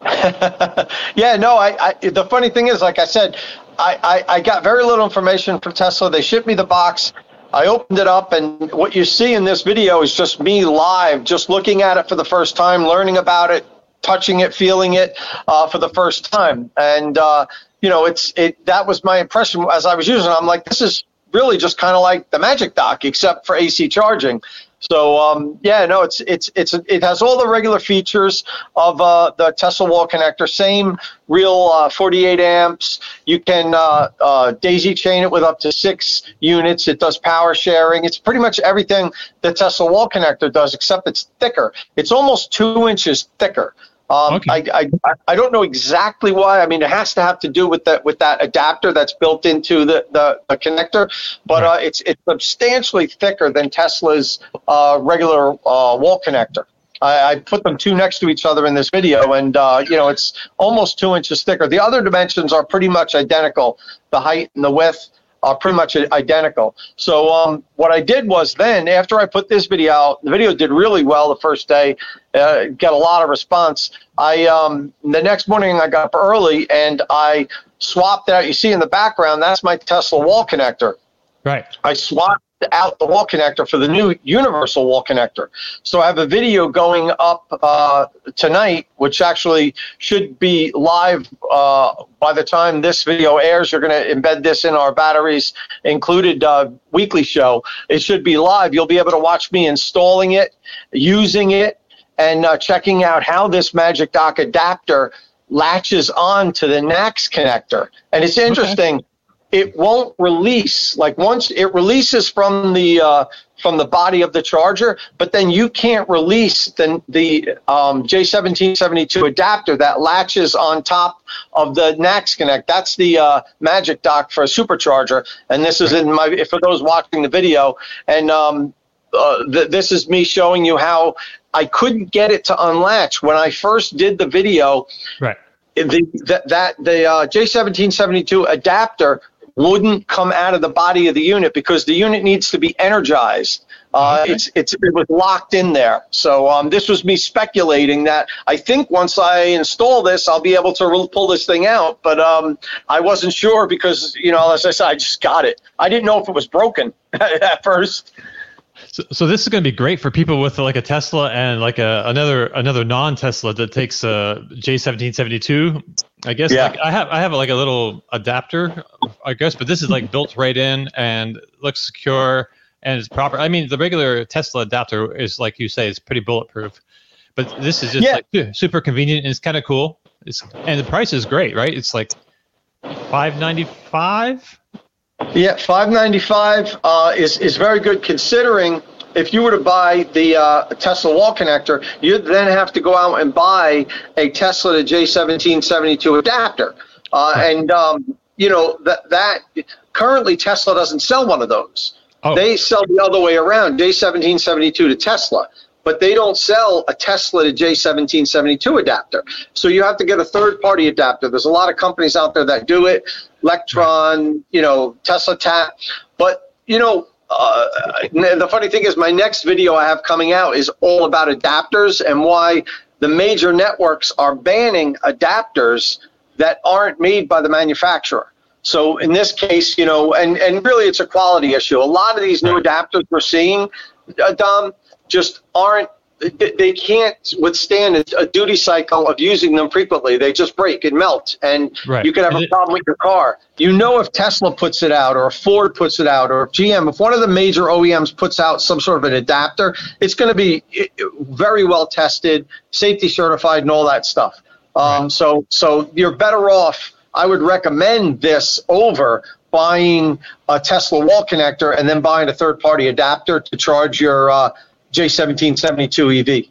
yeah, no, I, I, the funny thing is, like I said, I, I, I got very little information from Tesla. They shipped me the box. I opened it up, and what you see in this video is just me live, just looking at it for the first time, learning about it, touching it, feeling it uh, for the first time. And uh, you know, it's it. That was my impression as I was using. it. I'm like, this is really just kind of like the Magic Dock, except for AC charging. So um, yeah, no, it's it's it's it has all the regular features of uh, the Tesla wall connector. Same real uh, 48 amps. You can uh, uh, daisy chain it with up to six units. It does power sharing. It's pretty much everything the Tesla wall connector does, except it's thicker. It's almost two inches thicker. Um, okay. I, I I don't know exactly why. I mean, it has to have to do with that with that adapter that's built into the the, the connector, but right. uh, it's it's substantially thicker than Tesla's uh, regular uh, wall connector. I, I, put them two next to each other in this video, and uh, you know it's almost two inches thicker. The other dimensions are pretty much identical, the height and the width are pretty much identical. So um, what I did was then after I put this video out, the video did really well the first day, uh, got a lot of response. I um, the next morning I got up early and I swapped out. You see in the background, that's my Tesla wall connector. Right. I swapped out the wall connector for the new universal wall connector. So I have a video going up uh, tonight, which actually should be live uh, by the time this video airs. You're going to embed this in our batteries included uh, weekly show. It should be live. You'll be able to watch me installing it, using it, and uh, checking out how this Magic Dock adapter latches on to the NACS connector. And it's interesting. Okay it won't release. Like once it releases from the uh, from the body of the charger, but then you can't release the the um, J1772 adapter that latches on top of the NACS Connect. That's the uh, magic dock for a supercharger, and this is in my for those watching the video. And um, uh, th- this is me showing you how I couldn't get it to unlatch when I first did the video. Right. The, that, that the uh, J1772 adapter wouldn't come out of the body of the unit because the unit needs to be energized. Uh, Okay. It's it's it was locked in there. So um, this was me speculating that I think once I install this, I'll be able to re- pull this thing out. But um, I wasn't sure because you know, as I said, I just got it. I didn't know if it was broken at first. So, so this is going to be great for people with like a Tesla and like a another another non-Tesla that takes uh, a J1772. I guess Yeah. like I have I have like a little adapter, I guess, but this is like built right in and looks secure and it's proper. I mean, the regular Tesla adapter is like you say, it's pretty bulletproof, but this is just Yeah. like su- super convenient and it's kind of cool. It's and the price is great, right? It's like five ninety five. Yeah, five ninety five uh, is is very good considering if you were to buy the uh, Tesla wall connector, you'd then have to go out and buy a Tesla to J seventeen seventy two adapter, uh, and um, you know that that currently Tesla doesn't sell one of those. Oh. They sell the other way around, J seventeen seventy two to Tesla. But they don't sell a Tesla to J1772 adapter. So you have to get a third party adapter. There's a lot of companies out there that do it. Lectron, you know, Tesla Tap. But, you know, uh, the funny thing is, my next video I have coming out is all about adapters and why the major networks are banning adapters that aren't made by the manufacturer. So in this case, you know, and, and really it's a quality issue. A lot of these new adapters we're seeing, uh, Dom, just aren't they can't withstand a, duty cycle of using them frequently. They just break and melt, and Right. you could have a problem with your car. You know, if Tesla puts it out, or Ford puts it out, or GM, if one of the major OEMs puts out some sort of an adapter, it's going to be very well tested, safety certified, and all that stuff. Um, So, so you're better off. I would recommend this over buying a Tesla wall connector and then buying a third party adapter to charge your uh, J1772 EV.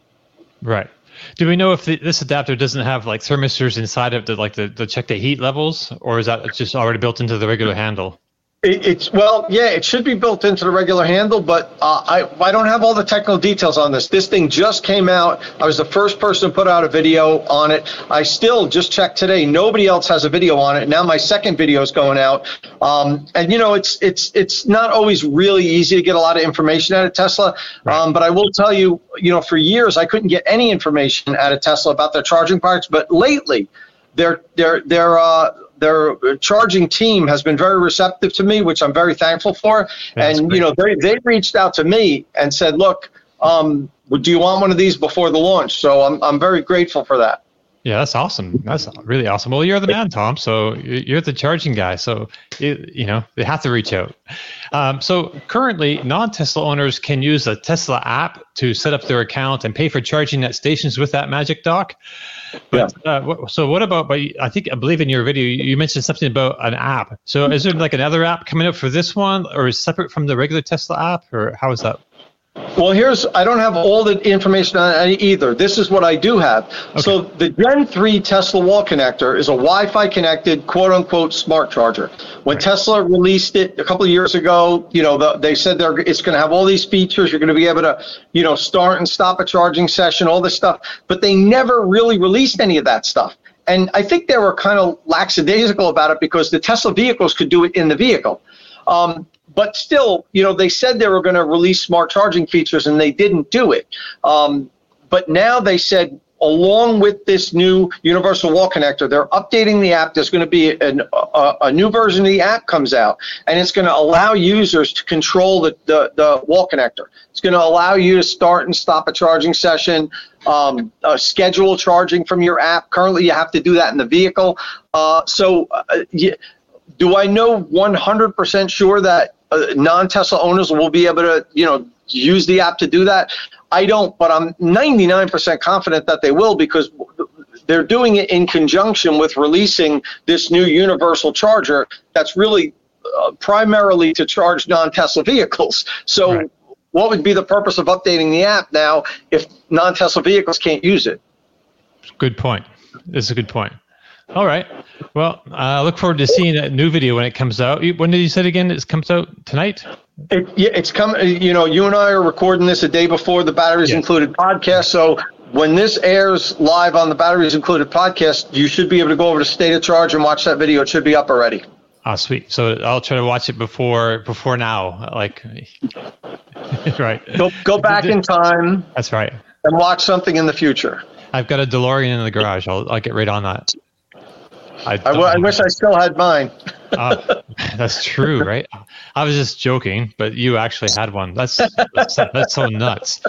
Right. Do we know if the, this adapter doesn't have like thermistors inside of it, like the, the check the heat levels, or is that just already built into the regular handle? It, it's well, yeah, it should be built into the regular handle, but uh, I I don't have all the technical details on this. This thing just came out. I was the first person to put out a video on it. I still just checked today. Nobody else has a video on it. Now my second video is going out, um, and you know it's it's it's not always really easy to get a lot of information out of Tesla. Um, but I will tell you, you know, for years I couldn't get any information out of Tesla about their charging products, but lately their their their uh, their charging team has been very receptive to me, which I'm very thankful for. That's and great. you know, they they reached out to me and said, "Look, um, do you want one of these before the launch?" So I'm I'm very grateful for that. Yeah, that's awesome. That's really awesome. Well, you're the man, Tom. So you- you're the charging guy. So you, you know they have to reach out. Um, so currently, non-Tesla owners can use the Tesla app to set up their account and pay for charging at stations with that Magic Dock. But uh, so what about? But I think I believe in your video you mentioned something about an app. So is there like another app coming up for this one, or is separate from the regular Tesla app, or how is that? Well, here's I don't have all the information on it either. This is what I do have. So the Gen 3 Tesla wall connector is a Wi-Fi connected quote unquote smart charger. When Tesla released it a couple of years ago, you know, the, they said they're it's going to have all these features. You're going to be able to, you know, start and stop a charging session, all this stuff. But they never really released any of that stuff. And I think they were kind of lackadaisical about it because the Tesla vehicles could do it in the vehicle. Um, but still, you know, they said they were going to release smart charging features and they didn't do it. Um, but now they said, along with this new universal wall connector, they're updating the app. There's going to be an, a, a new version of the app comes out, and it's going to allow users to control the, the, the wall connector. It's going to allow you to start and stop a charging session, um, uh, schedule charging from your app. Currently, you have to do that in the vehicle. Uh, so, uh, do I know 100% sure that uh, non-Tesla owners will be able to, you know, use the app to do that? I don't, but I'm 99% confident that they will because they're doing it in conjunction with releasing this new universal charger that's really uh, primarily to charge non-Tesla vehicles. So, Right. what would be the purpose of updating the app now if non-Tesla vehicles can't use it? Good point. This is a good point. All right. Well, I look forward to seeing that new video when it comes out. When did you say it again? It comes out tonight? It, yeah, it's coming. You know, you and I are recording this a day before the Batteries. Included podcast. So when this airs live on the Batteries Included podcast, you should be able to go over to State of Charge and watch that video. It should be up already. Oh, sweet. So I'll try to watch it before before now. Like, right. Go go back in time That's right. and watch something in the future. I've got a DeLorean in the garage. I'll, I'll get right on that. I, I, w- I wish I still had mine. Uh, that's true, right? I was just joking, but you actually had one. That's that's, that's so nuts.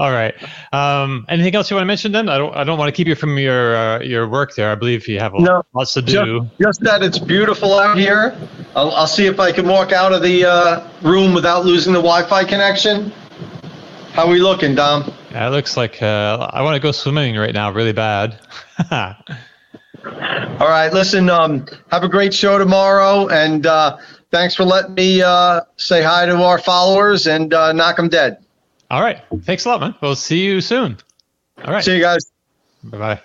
All right. Um, anything else you want to mention? Then I don't. I don't want to keep you from your uh, your work there. I believe you have No. lots to Just, do. just that it's beautiful out here. I'll, I'll see if I can walk out of the uh, room without losing the Wi-Fi connection. How are we looking, Dom? Yeah, it looks like uh, I want to go swimming right now, really bad. All right, listen. Um, have a great show tomorrow, and uh, thanks for letting me uh, say hi to our followers and uh, knock them dead. All right. Thanks a lot, man. We'll see you soon. All right. See you guys. Bye bye.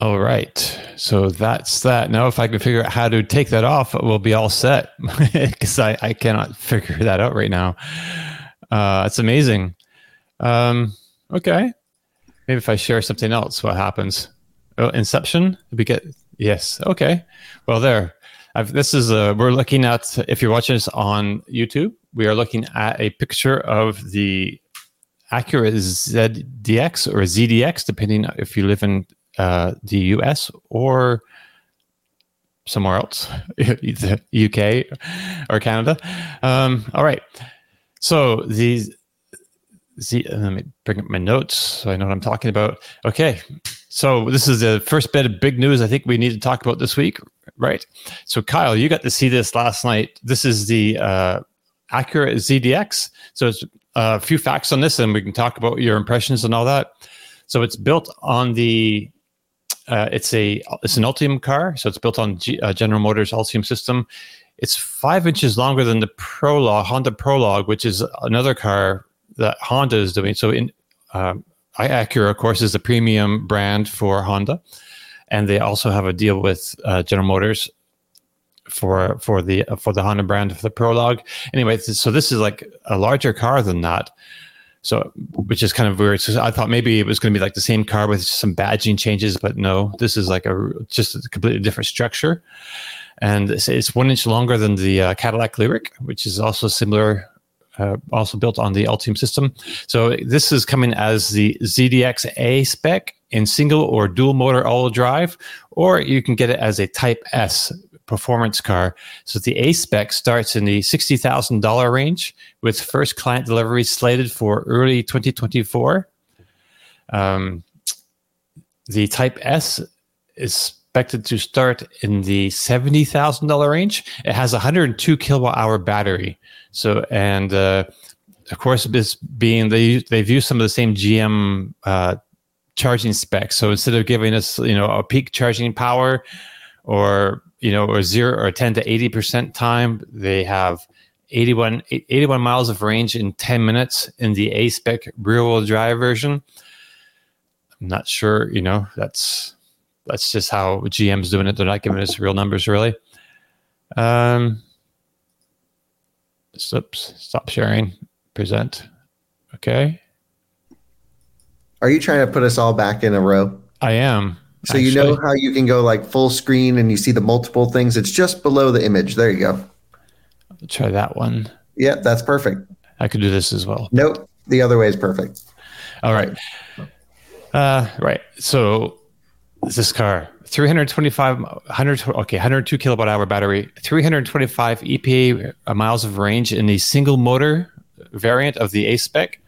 All right. So that's that. Now, if I can figure out how to take that off, we'll be all set because I, I cannot figure that out right now. Uh, it's amazing. Um, okay. Maybe if I share something else, what happens? Oh, Inception? We get, yes. Okay. Well, there. I've, this is, uh, we're looking at, if you're watching this on YouTube, we are looking at a picture of the Acura ZDX or ZDX, depending if you live in uh, the US or somewhere else, the UK or Canada. Um, all right. So these, Z, let me bring up my notes so I know what I'm talking about. Okay. So this is the first bit of big news I think we need to talk about this week, right? So Kyle, you got to see this last night. This is the uh, Acura ZDX. So it's a few facts on this, and we can talk about your impressions and all that. So it's built on the uh, it's a it's an Ultium car, so it's built on G, uh, General Motors Ultium system. It's five inches longer than the Prologue Honda Prologue, which is another car that Honda is doing. So in um, Acura, of course, is the premium brand for Honda, and they also have a deal with uh, General Motors for for the for the Honda brand for the Prologue. Anyway, so this is like a larger car than that. So, which is kind of weird. So I thought maybe it was going to be like the same car with some badging changes, but no, this is like a just a completely different structure, and it's, it's one inch longer than the uh, Cadillac Lyriq, which is also similar, uh, also built on the Ultium system. So this is coming as the ZDX A spec in single or dual motor all drive, or you can get it as a Type S performance car. So the A spec starts in the $60,000 range with first client delivery slated for early 2024. Um, the Type S is expected to start in the $70,000 range. It has a 102 kilowatt hour battery. So, and uh, of course, this being they they've used some of the same GM uh, charging specs. So instead of giving us you know a peak charging power or you know or zero or 10 to 80 percent time, they have 81 81 miles of range in 10 minutes in the A spec rear wheel drive version. I'm not sure, you know, that's that's just how GM's doing it. They're not giving us real numbers really. Um, oops, stop sharing. Present. Okay. Are you trying to put us all back in a row? I am. So you know how you can go like full screen and you see the multiple things? It's just below the image. There you go. I'll try that one. Yeah, that's perfect. I could do this as well. Nope, the other way is perfect. All right. Uh, right. So this car 325 100 okay 102 kilowatt hour battery 325 epa miles of range in the single motor variant of the a spec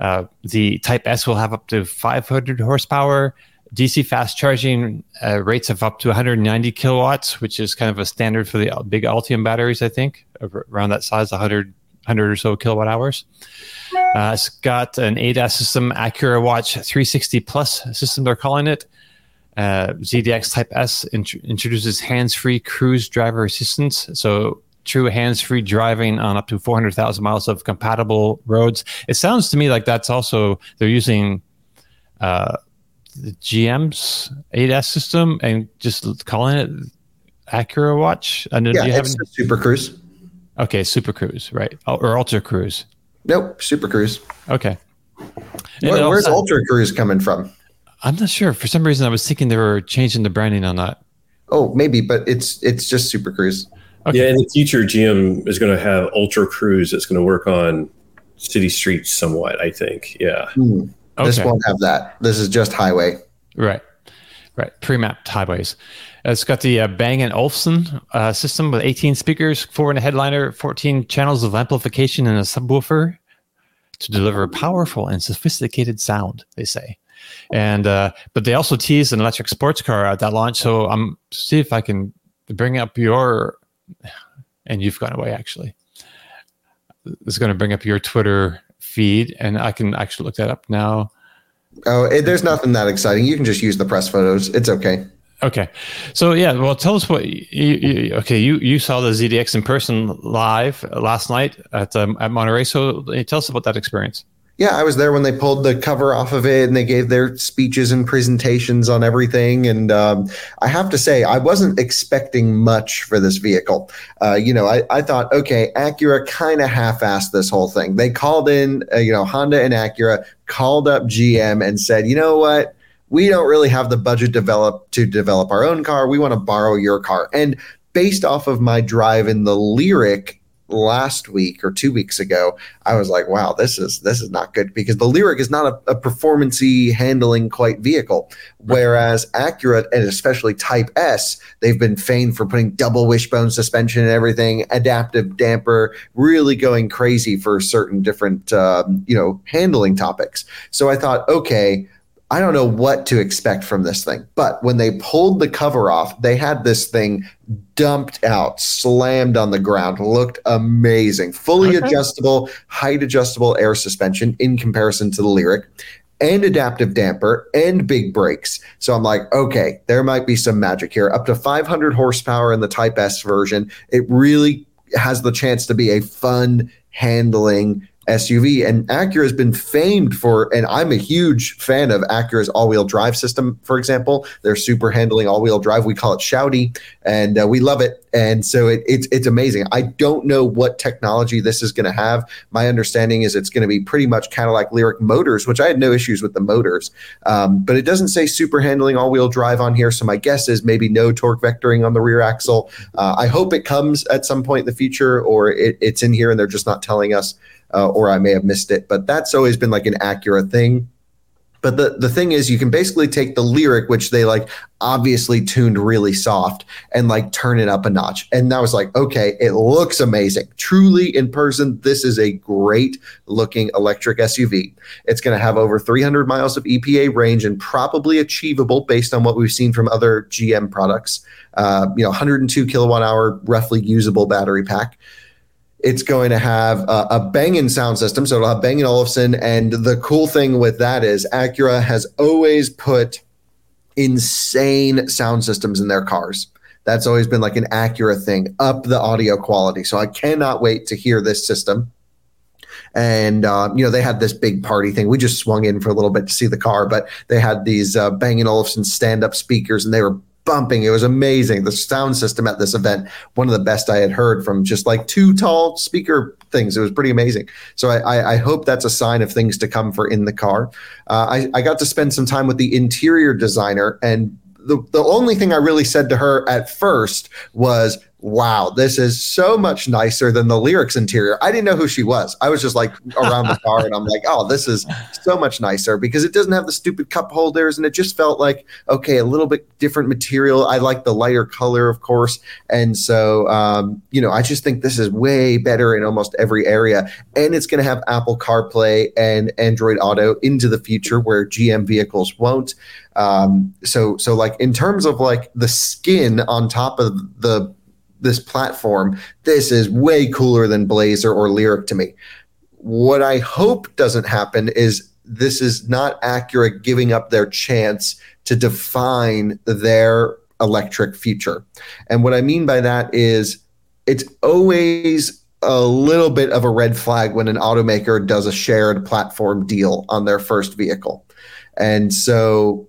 uh, the type s will have up to 500 horsepower dc fast charging uh, rates of up to 190 kilowatts which is kind of a standard for the big Ultium batteries i think around that size 100 100 or so kilowatt hours uh, it's got an ADAS system, Acura Watch 360 Plus system, they're calling it. Uh, ZDX Type S int- introduces hands-free cruise driver assistance. So true hands-free driving on up to 400,000 miles of compatible roads. It sounds to me like that's also they're using uh, the GM's ADAS system and just calling it Acura Watch. I know Yeah, you have it's Super Cruise. okay, Super Cruise, right? Or Ultra Cruise. Nope, Super Cruise. Okay. Where, where's also- Ultra Cruise coming from? I'm not sure. For some reason, I was thinking they were changing the branding on that. Oh, maybe, but it's it's just Super Cruise. Okay. Yeah, in the future, GM is going to have Ultra Cruise that's going to work on city streets somewhat. I think. Yeah. Hmm. This won't have that. This is just highway. Right, right. Pre-mapped highways. It's got the uh, Bang and Olufsen uh, system with 18 speakers, four in a headliner, 14 channels of amplification, and a subwoofer to deliver powerful and sophisticated sound. They say, and uh, but they also teased an electric sports car at that launch. So I'm see if I can bring up your, and you've gone away actually. It's going to bring up your Twitter feed, and I can actually look that up now. Oh, it, there's nothing that exciting. You can just use the press photos. It's okay. Okay, so yeah, well, tell us what you, you okay. You you saw the ZDX in person live last night at um, at Monterey. So tell us about that experience. Yeah, I was there when they pulled the cover off of it and they gave their speeches and presentations on everything. And um, I have to say, I wasn't expecting much for this vehicle. Uh, you know, I, I thought, okay, Acura kind of half assed this whole thing. They called in, uh, you know, Honda and Acura called up GM and said, you know what? We don't really have the budget develop to develop our own car. We want to borrow your car. And based off of my drive in the Lyriq last week or two weeks ago, I was like, wow, this is this is not good because the Lyriq is not a, a performancy handling quite vehicle. Whereas Acura and especially Type S, they've been famed for putting double wishbone suspension and everything, adaptive damper, really going crazy for certain different um, you know handling topics. So I thought, okay. I don't know what to expect from this thing. But when they pulled the cover off, they had this thing dumped out, slammed on the ground, looked amazing. Fully Okay. adjustable, height adjustable air suspension in comparison to the Lyriq. And adaptive damper and big brakes. So I'm like, okay, there might be some magic here. Up to 500 horsepower in the Type S version. It really has the chance to be a fun handling SUV. And Acura has been famed for, and I'm a huge fan of Acura's all-wheel drive system. For example, their super handling all-wheel drive. We call it Shouty, and uh, we love it. And so it, it's it's amazing. I don't know what technology this is going to have. My understanding is it's going to be pretty much Cadillac Lyriq motors, which I had no issues with the motors. Um, but it doesn't say super handling all-wheel drive on here. So my guess is maybe no torque vectoring on the rear axle. Uh, I hope it comes at some point in the future, or it, it's in here and they're just not telling us uh, or I may have missed it. But that's always been like an Acura thing. But the, the thing is, you can basically take the Lyriq, which they like obviously tuned really soft, and like turn it up a notch. And that was like, okay, it looks amazing. Truly in person, this is a great looking electric SUV. It's going to have over 300 miles of EPA range and probably achievable based on what we've seen from other GM products. Uh, you know, 102 kilowatt hour, roughly usable battery pack. It's going to have a, a Bang & sound system, so it'll have Bang & Olufsen. And the cool thing with that is Acura has always put insane sound systems in their cars. That's always been like an Acura thing, up the audio quality. So I cannot wait to hear this system. And um, you know they had this big party thing. We just swung in for a little bit to see the car, but they had these uh, Bang & Olufsen stand-up speakers, and they were bumping. It was amazing. The sound system at this event, one of the best I had heard from just like two tall speaker things. It was pretty amazing. So I, I, I hope that's a sign of things to come for in the car. Uh, I, I got to spend some time with the interior designer, and the, the only thing I really said to her at first was, wow, this is so much nicer than the Lyriq's interior. I didn't know who she was. I was just like around the car and I'm like, oh, this is so much nicer because it doesn't have the stupid cup holders and it just felt like, okay, a little bit different material. I like the lighter color, of course. And so, um, you know, I just think this is way better in almost every area. And it's going to have Apple CarPlay and Android Auto into the future where GM vehicles won't. Um, so, so like in terms of like the skin on top of the this platform, this is way cooler than Blazer or Lyriq to me. What I hope doesn't happen is this is not Acura giving up their chance to define their electric future. And what I mean by that is it's always a little bit of a red flag when an automaker does a shared platform deal on their first vehicle. And so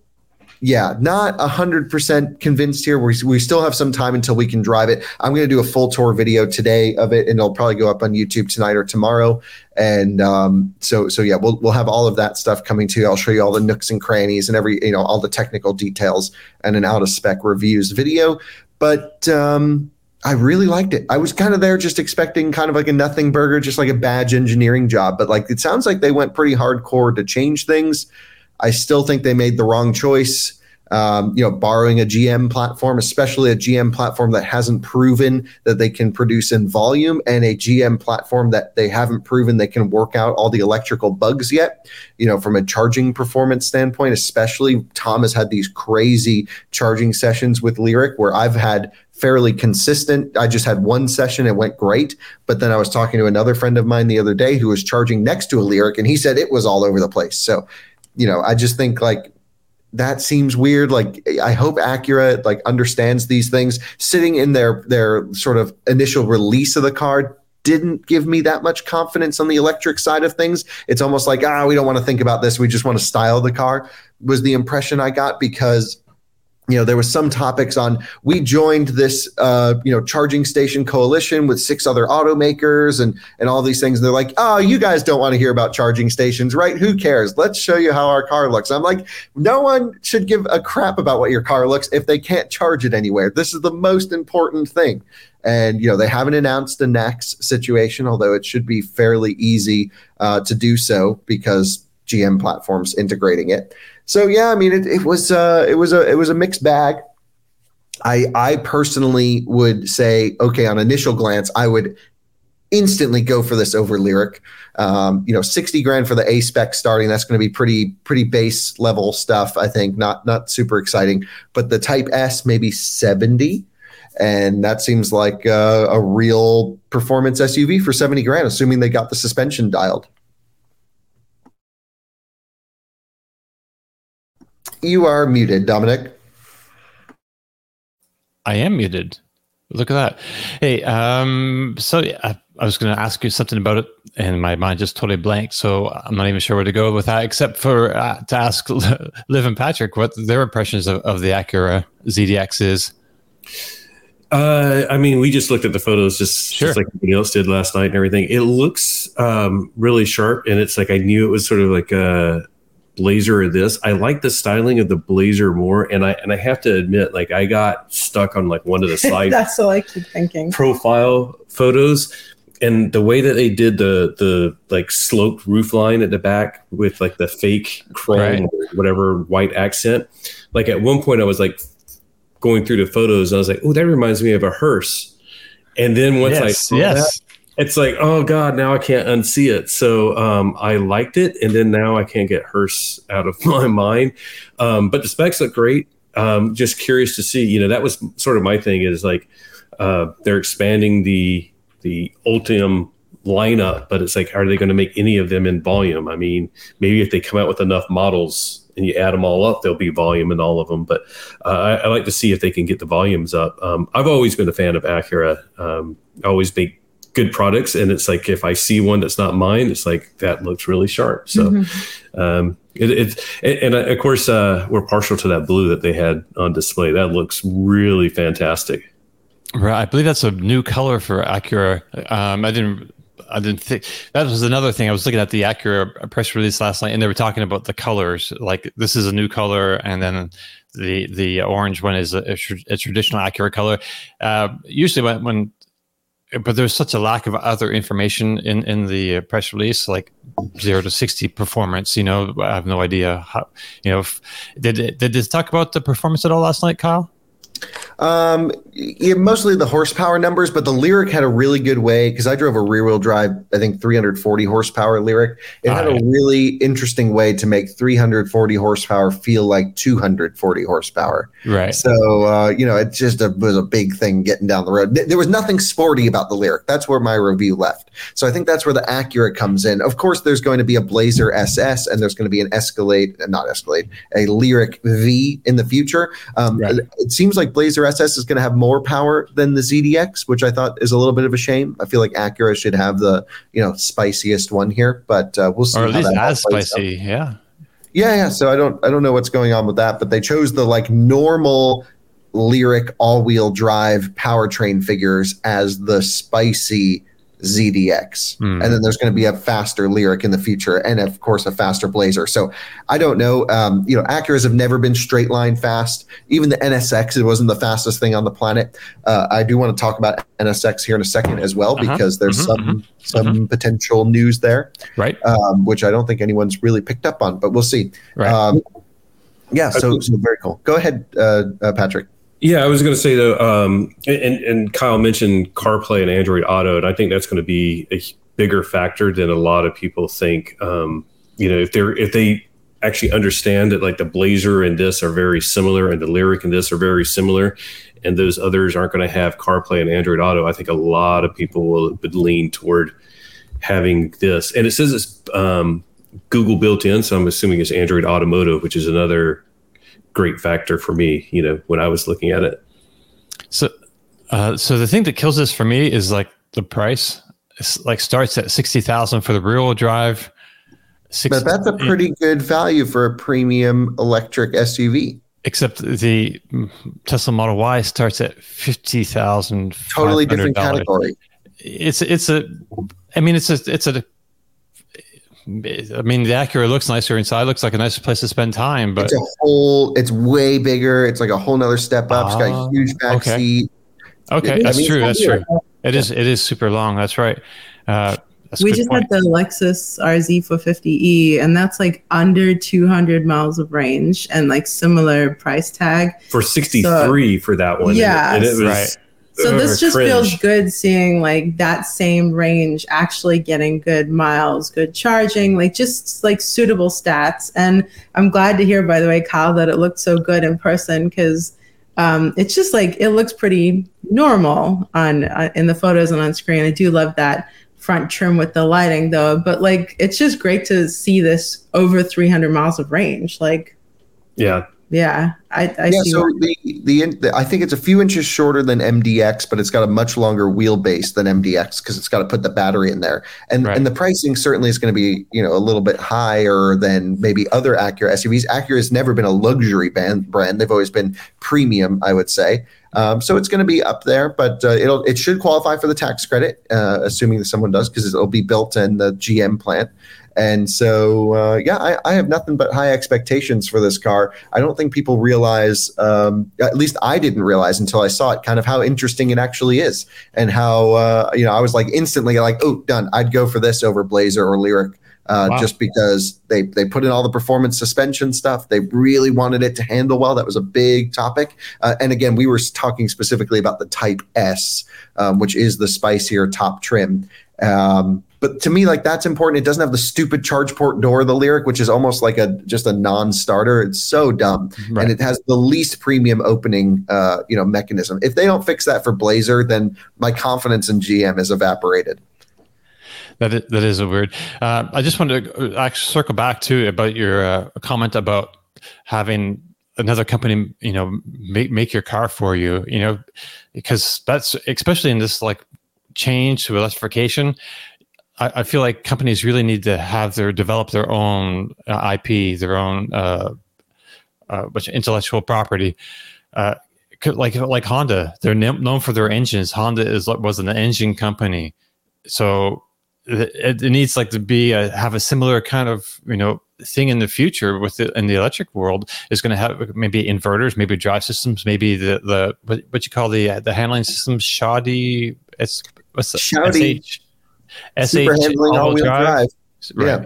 yeah, not 100% convinced here. We, we still have some time until we can drive it. I'm going to do a full tour video today of it, and it'll probably go up on YouTube tonight or tomorrow. And um, so, so yeah, we'll, we'll have all of that stuff coming to you. I'll show you all the nooks and crannies and every, you know, all the technical details and an out of spec reviews video. But um, I really liked it. I was kind of there just expecting kind of like a nothing burger, just like a badge engineering job. But like it sounds like they went pretty hardcore to change things. I still think they made the wrong choice. Um, you know, borrowing a GM platform, especially a GM platform that hasn't proven that they can produce in volume, and a GM platform that they haven't proven they can work out all the electrical bugs yet. You know, from a charging performance standpoint, especially Tom has had these crazy charging sessions with Lyriq where I've had fairly consistent. I just had one session, it went great. But then I was talking to another friend of mine the other day who was charging next to a Lyriq, and he said it was all over the place. So you know, I just think like that seems weird. Like I hope Acura like understands these things. Sitting in their their sort of initial release of the car didn't give me that much confidence on the electric side of things. It's almost like ah, we don't want to think about this. We just want to style the car. Was the impression I got because you know there was some topics on we joined this uh, you know charging station coalition with six other automakers and and all these things. And they're like oh you guys don't want to hear about charging stations right? Who cares? Let's show you how our car looks. I'm like no one should give a crap about what your car looks if they can't charge it anywhere. This is the most important thing. And you know they haven't announced the NACS situation although it should be fairly easy uh, to do so because gm platforms integrating it so yeah, I mean, it, it was uh, it was a it was a mixed bag. I I personally would say, okay, on initial glance, I would instantly go for this over Lyriq. Um, you know, sixty grand for the A spec starting. That's going to be pretty pretty base level stuff. I think not not super exciting. But the Type S maybe seventy, and that seems like uh, a real performance SUV for seventy grand, assuming they got the suspension dialed. You are muted, Dominic. I am muted. Look at that. Hey, um, so I, I was going to ask you something about it, and my mind just totally blanked. So I'm not even sure where to go with that, except for uh, to ask Liv and Patrick what their impressions of, of the Acura ZDX is. Uh, I mean, we just looked at the photos just, Sure. just like everybody else did last night and everything. It looks um, really sharp, and it's like I knew it was sort of like a blazer or this. I like the styling of the blazer more, and I and I have to admit, like I got stuck on like one of the side That's what I keep thinking. profile photos and the way that they did the the like sloped roof line at the back with like the fake chrome Right. or whatever white accent like at one point i was like going through the photos and i was like oh that reminds me of a hearse and then once i yes, saw yes. that it's like oh god now i can't unsee it. So um, i liked it and then now i can't get hearse out of my mind. Um, but the specs look great. Um, just curious to see you know that was sort of my thing is like uh, they're expanding the the ultium lineup but it's like are they going to make any of them in volume? I mean maybe if they come out with enough models and you add them all up there'll be volume in all of them but uh, I, I like to see if they can get the volumes up. Um, i've always been a fan of acura. Um, I always make good products and it's like if i see one that's not mine it's like that looks really sharp so Mm-hmm. um, it, it, and, and of course uh, we're partial to that blue that they had on display that looks really fantastic Right, I believe that's a new color for Acura. Um, I didn't, I didn't think that was another thing. I was looking at the Acura press release last night, and they were talking about the colors. Like this is a new color, and then the the orange one is a, a, tr- a traditional Acura color. Uh, usually, when, when but there's such a lack of other information in in the uh, press release, like zero to sixty performance. You know, I have no idea how. You know, if, did did this talk about the performance at all last night, Kyle? Um, yeah, mostly the horsepower numbers, but the Lyriq had a really good way because I drove a rear wheel drive, I think 340 horsepower Lyriq. It had a really interesting way to make 340 horsepower feel like 240 horsepower. Right. So, uh, you know, it just a, was a big thing getting down the road. There was nothing sporty about the Lyriq. That's where my review left. So I think that's where the Acura comes in. Of course, there's going to be a Blazer SS and there's going to be an Escalade, uh, not Escalade, a Lyriq V in the future. Um, Right. It seems like Blazer SS is going to have more power than the ZDX, which I thought is a little bit of a shame. I feel like Acura should have the, you know, spiciest one here, but uh, we'll see. or at least as plays out. spicy. Yeah. Yeah, yeah. So I don't I don't know what's going on with that, but they chose the like normal Lyriq all-wheel drive powertrain figures as the spicy ZDX. Hmm. And then there's going to be a faster Lyriq in the future and of course a faster blazer. So I don't know. Um, you know, Acuras have never been straight line fast. Even the NSX, it wasn't the fastest thing on the planet. Uh, I do want to talk about NSX here in a second as well, Uh-huh. because there's Mhm, some some potential news there Right. um, which I don't think anyone's really picked up on, but we'll see. Right. Um, yeah, so, so very cool. Go ahead, uh, uh, Patrick. Yeah, I was going to say though, um, and and Kyle mentioned CarPlay and Android Auto, and I think that's going to be a bigger factor than a lot of people think. Um, you know, if they're if they actually understand that like the Blazer and this are very similar, and the Lyriq and this are very similar, and those others aren't going to have CarPlay and Android Auto, I think a lot of people will lean toward having this. And it says it's um, Google built in, so I'm assuming it's Android Automotive, which is another great factor for me. You know, when I was looking at it. So, uh, so the thing that kills this for me is like the price. It's like starts at sixty thousand for the rear wheel drive. Six, But that's a pretty good value for a premium electric SUV. except the Tesla Model Y starts at fifty thousand. Totally different category. It's it's a, I mean it's a it's a. I mean the Acura looks nicer inside. Looks like a nicer place to spend time, but It's a whole. It's way bigger. It's like a whole nother step up. It's got Ah, a huge back okay. seat. okay, I that's mean, true. it's That's gonna true. It is it is super long. That's right. Uh, that's we just point. had the Lexus RZ 450e, and that's like under 200 miles of range and like similar price tag. for 63 for that one. Yeah, And it, it was, right. So this just cringe. feels good seeing like that same range actually getting good miles, good charging, like just like suitable stats. And I'm glad to hear, by the way, Kyle, that it looked so good in person because um, it's just like it looks pretty normal on uh, in the photos and on screen. I do love that front trim with the lighting though, but like it's just great to see this over 300 miles of range. Like, Yeah. Yeah, I, I yeah, see. so the, the the I think it's a few inches shorter than MDX, but it's got a much longer wheelbase than MDX because it's got to put the battery in there, and Right. and the pricing certainly is going to be you know a little bit higher than maybe other Acura SUVs. Acura has never been a luxury brand; brand they've always been premium, I would say. Um, so it's going to be up there, but uh, it'll it should qualify for the tax credit, uh, assuming that someone does, because it'll be built in the GM plant. And so, uh, yeah, I, I have nothing but high expectations for this car. I don't think people realize, um, at least I didn't realize until I saw it, kind of how interesting it actually is, and how uh, you know I was like instantly like, oh, done. I'd go for this over Blazer or Lyriq. Uh, Wow. Just because they they put in all the performance suspension stuff, they really wanted it to handle well. That was a big topic. Uh, and again, we were talking specifically about the Type S, um, which is the spicier top trim. Um, but to me, like that's important. It doesn't have the stupid charge port door, the Lyriq, which is almost like a just a non-starter. It's so dumb, Right. and it has the least premium opening, uh, you know, mechanism. If they don't fix that for Blazer, then my confidence in GM is evaporated. That is, that is a weird. Uh, I just wanted to uh, actually circle back to about your uh, comment about having another company, you know, make make your car for you. You know, because that's especially in this like change to electrification. I, I feel like companies really need to have their develop their own uh, IP, their own uh, uh, which intellectual property. Uh, like like Honda, they're kn- known for their engines. Honda is was an engine company, so it, it needs like to be a, have a similar kind of you know thing in the future with the, in the electric world is going to have maybe inverters, maybe drive systems, maybe the the what, what you call the uh, the handling systems, shoddy. It's what's the Shoddy. SH, SH handling all-wheel drive. Right.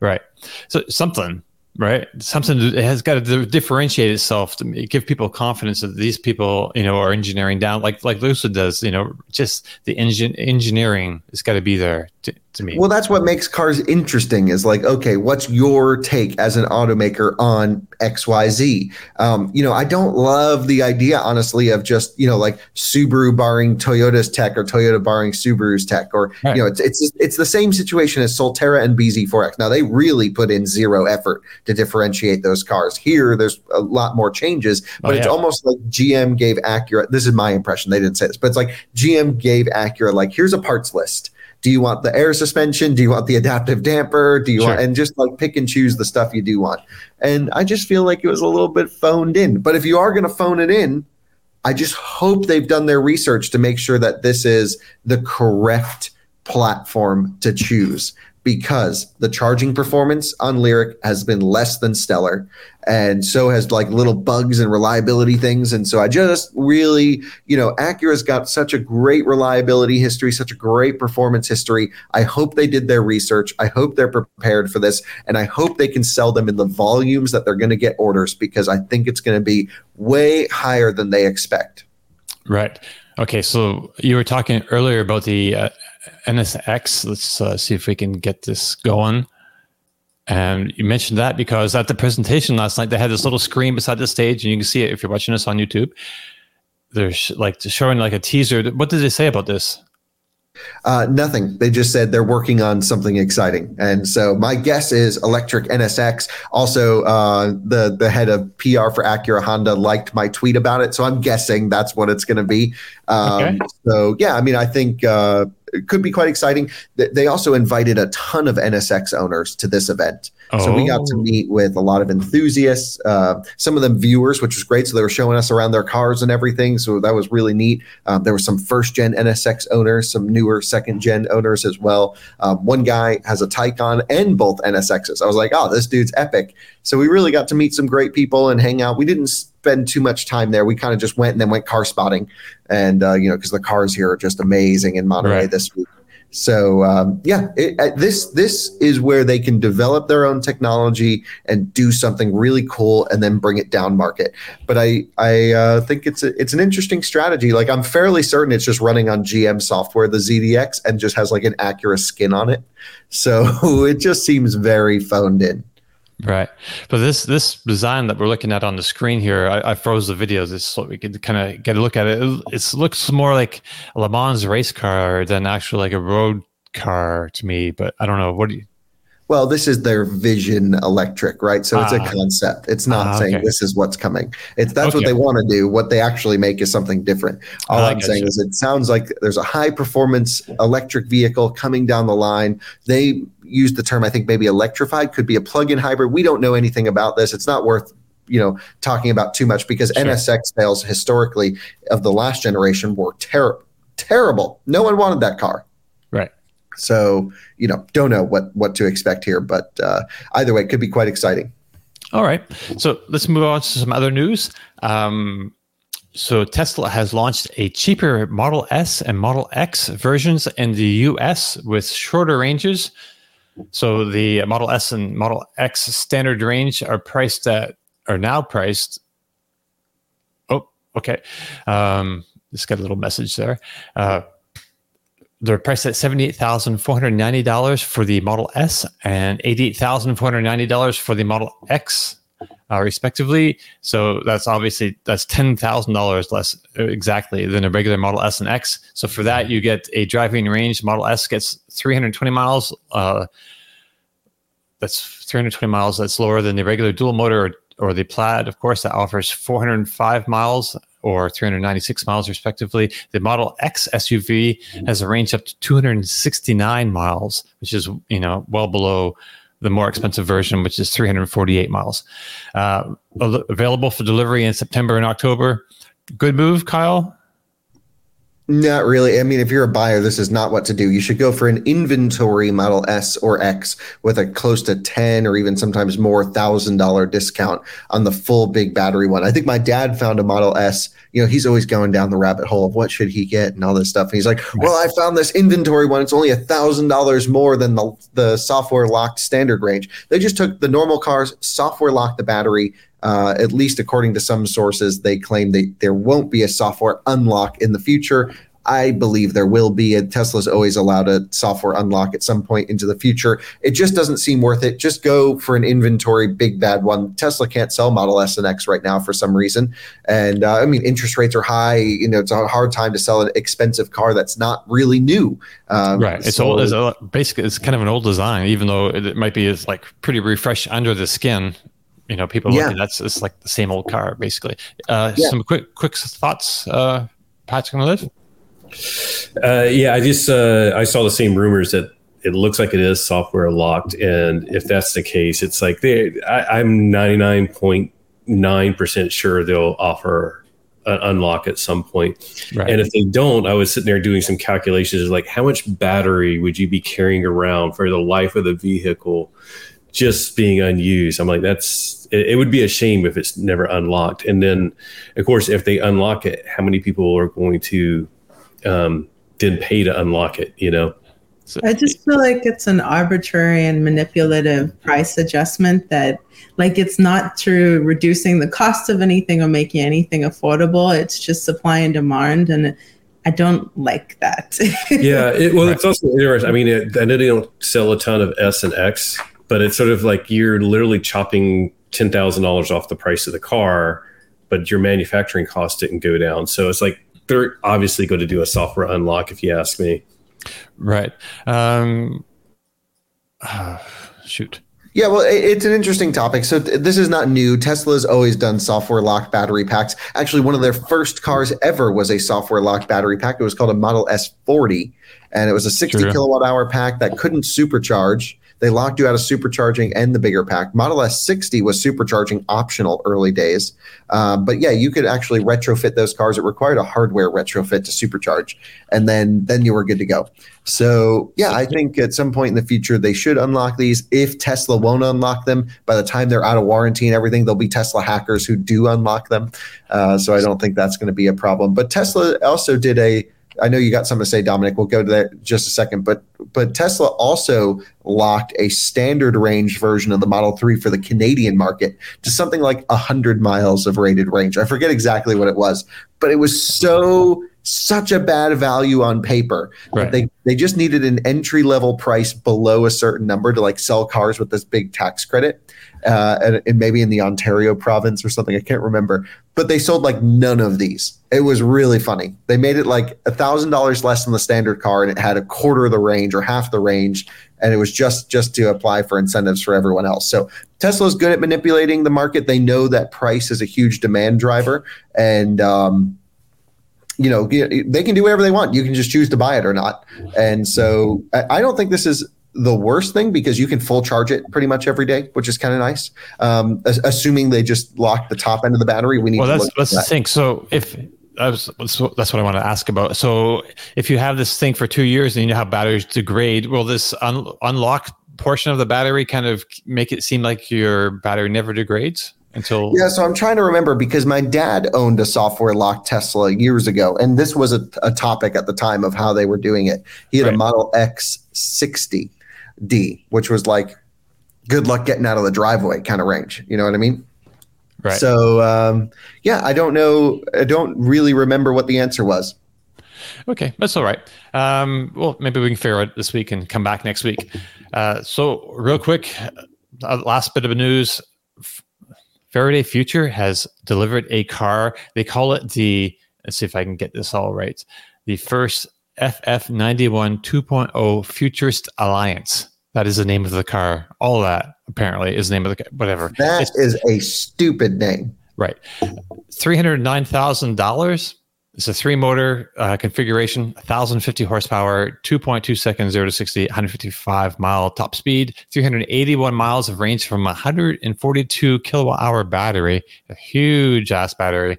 Right. So something right? Something that has got to differentiate itself to give people confidence that these people, you know, are engineering down like like Lucid does. You know, just the engine engineering has got to be there to, to me. Well, that's what makes cars interesting. Is like, okay, what's your take as an automaker on X, Y, Z? Um, you know, I don't love the idea, honestly, of just you know like Subaru barring Toyota's tech or Toyota barring Subaru's tech, or Right. you know, it's it's it's the same situation as Solterra and bZ4X. Now they really put in zero effort to differentiate those cars. Here, there's a lot more changes, but Oh, it's almost like GM gave Acura. This is my impression. They didn't say this, but it's like GM gave Acura like here's a parts list. Do you want the air suspension? Do you want the adaptive damper? Do you want and just like pick and choose the stuff you do want? And I just feel like it was a little bit phoned in. But if you are going to phone it in, I just hope they've done their research to make sure that this is the correct platform to choose because the charging performance on Lyriq has been less than stellar and so has like little bugs and reliability things and so I just really, you know, Acura's got such a great reliability history, such a great performance history. I hope they did their research. I hope they're prepared for this and I hope they can sell them in the volumes that they're going to get orders because I think it's going to be way higher than they expect. Right. Okay. So you were talking earlier about the uh, NSX. Let's uh, see if we can get this going. And you mentioned that because at the presentation last night, they had this little screen beside the stage, and you can see it if you're watching this on YouTube. They're sh- like showing like a teaser. What did they say about this? Uh, nothing. They just said they're working on something exciting, and so my guess is electric NSX. Also, uh, the the head of PR for Acura Honda liked my tweet about it, so I'm guessing that's what it's going to be. Um, Okay. So yeah, I mean, I think uh, it could be quite exciting. They also invited a ton of NSX owners to this event. So we got to Oh. meet with a lot of enthusiasts, uh, some of them viewers, which was great. So they were showing us around their cars and everything. So that was really neat. Um, there were some first gen NSX owners, some newer second gen owners as well. Um, one guy has a Taycan and both NSXs. I was like, oh, this dude's epic. So we really got to meet some great people and hang out. We didn't spend too much time there. We kind of just went and then went car spotting, and uh, you know, because the cars here are just amazing in Monterey Right. this week. So um, yeah, it, uh, this this is where they can develop their own technology and do something really cool, and then bring it down market. But I I uh, think it's a, it's an interesting strategy. Like I'm fairly certain it's just running on GM software, the ZDX, and just has like an Acura skin on it. So it just seems very phoned in. Right. But this this design that we're looking at on the screen here, I, I froze the videos just so we could kind of get a look at it. It it's, looks more like a Le Mans race car than actually like a road car to me. But I don't know. What do you? Well, this is their Vision Electric, right? So it's a Ah. concept. It's not Ah, saying okay. this is what's coming. It's that's what they want to do. What they actually make is something different. All Ah, I'm saying gotcha. is it sounds like there's a high performance electric vehicle coming down the line. They used the term I think maybe electrified could be a plug-in hybrid. We don't know anything about this. It's not worth you know talking about too much because Sure. NSX sales historically of the last generation were terrible terrible. No one wanted that car. Right. So you know, don't know what what to expect here, but uh, either way, it could be quite exciting. All right. So let's move on to some other news. Um, so Tesla has launched a cheaper Model S and Model X versions in the US with shorter ranges. So the Model S and Model X standard range are priced at are now priced. Oh, okay. Um, just got a little message there. Uh, they're priced at seventy-eight thousand four hundred ninety dollars for the Model S and eighty-eight thousand four hundred ninety dollars for the Model X, uh, respectively. So that's obviously that's ten thousand dollars less uh, exactly than a regular Model S and X. So for that, you get a driving range. Model S gets three hundred twenty miles. Uh, that's 320 miles. That's lower than the regular dual motor or, or the Plaid, of course, that offers 405 miles or 396 miles, respectively. The Model X SUV has a range up to 269 miles, which is you know well below the more expensive version, which is 348 miles. Uh, available for delivery in September and October. Good move, Kyle. Not really. I mean, if you're a buyer, this is not what to do. You should go for an inventory Model S or X with a close to ten or even sometimes more thousand dollar discount on the full big battery one. I think my dad found a Model S. You know, he's always going down the rabbit hole of what should he get and all this stuff. And he's like, "Well, I found this inventory one. It's only a thousand dollars more than the the software locked standard range. They just took the normal cars, software locked the battery, uh, at least according to some sources, they claim that there won't be a software unlock in the future. I believe there will be. And Tesla's always allowed a software unlock at some point into the future. It just doesn't seem worth it. Just go for an inventory big bad one. Tesla can't sell Model S and X right now for some reason, and uh, I mean interest rates are high. You know, it's a hard time to sell an expensive car that's not really new. Um, right. It's so, old. It's basically it's kind of an old design, even though it might be it's like pretty refreshed under the skin you know, people yeah. looking that's it's like the same old car basically. Uh, yeah. Some quick quick thoughts, uh, Patrick and Liv Uh, yeah, I just uh, I saw the same rumors that it looks like it is software locked, and if that's the case, it's like they I, I'm 99.9 percent sure they'll offer an unlock at some point. Right. And if they don't, I was sitting there doing some calculations like how much battery would you be carrying around for the life of the vehicle just being unused. I'm like, that's it, it, would be a shame if it's never unlocked. And then, of course, if they unlock it, how many people are going to um, then pay to unlock it? You know. So, I just feel like it's an arbitrary and manipulative price adjustment that, like, it's not through reducing the cost of anything or making anything affordable. It's just supply and demand, and I don't like that. yeah, it, well, it's also interesting. I mean, it, I know they don't sell a ton of S and X but it's sort of like you're literally chopping ten thousand dollars off the price of the car, but your manufacturing cost didn't go down. So it's like they're obviously going to do a software unlock, if you ask me. Right. Um, uh, shoot. Yeah, well, it's an interesting topic. So th- this is not new. Tesla's always done software locked battery packs. Actually, one of their first cars ever was a software locked battery pack. It was called a Model S40, and it was a 60 True. kilowatt hour pack that couldn't supercharge. They locked you out of supercharging and the bigger pack. Model S60 was supercharging optional early days. Um, but yeah, you could actually retrofit those cars. It required a hardware retrofit to supercharge. And then, then you were good to go. So yeah, I think at some point in the future, they should unlock these. If Tesla won't unlock them, by the time they're out of warranty and everything, there'll be Tesla hackers who do unlock them. Uh, so I don't think that's going to be a problem. But Tesla also did a I know you got something to say, Dominic. We'll go to that just a second. But but Tesla also locked a standard range version of the Model 3 for the Canadian market to something like 100 miles of rated range. I forget exactly what it was, but it was so such a bad value on paper. Right. They they just needed an entry level price below a certain number to like sell cars with this big tax credit, uh, and, and maybe in the Ontario province or something. I can't remember, but they sold like none of these. It was really funny. They made it like a thousand dollars less than the standard car, and it had a quarter of the range or half the range, and it was just just to apply for incentives for everyone else. So Tesla's good at manipulating the market. They know that price is a huge demand driver, and um, you know they can do whatever they want you can just choose to buy it or not and so i don't think this is the worst thing because you can full charge it pretty much every day which is kind of nice um, assuming they just lock the top end of the battery we need well, to that's, that's the thing so if was, that's what I want to ask about. So, if you have this thing for two years and you know how batteries degrade, will this un- unlock portion of the battery kind of make it seem like your battery never degrades? until yeah so i'm trying to remember because my dad owned a software locked tesla years ago and this was a, a topic at the time of how they were doing it he had right. a model x60d which was like good luck getting out of the driveway kind of range. You know what i mean? Right. So um, yeah i don't know i don't really remember what the answer was. Okay that's all right. Um, well maybe we can figure out this week and come back next week. Uh, so real quick uh, last bit of news. Faraday Future has delivered a car. They call it the, let's see if I can get this all right, the first FF91 2.0 Futurist Alliance. That is the name of the car. All that apparently is the name of the car, whatever. That it's, is a stupid name. Right. $309,000 it's a three motor uh, configuration, 1,050 horsepower, 2.2 seconds, 0 to 60, 155 mile top speed, 381 miles of range from 142 kilowatt hour battery, a huge ass battery,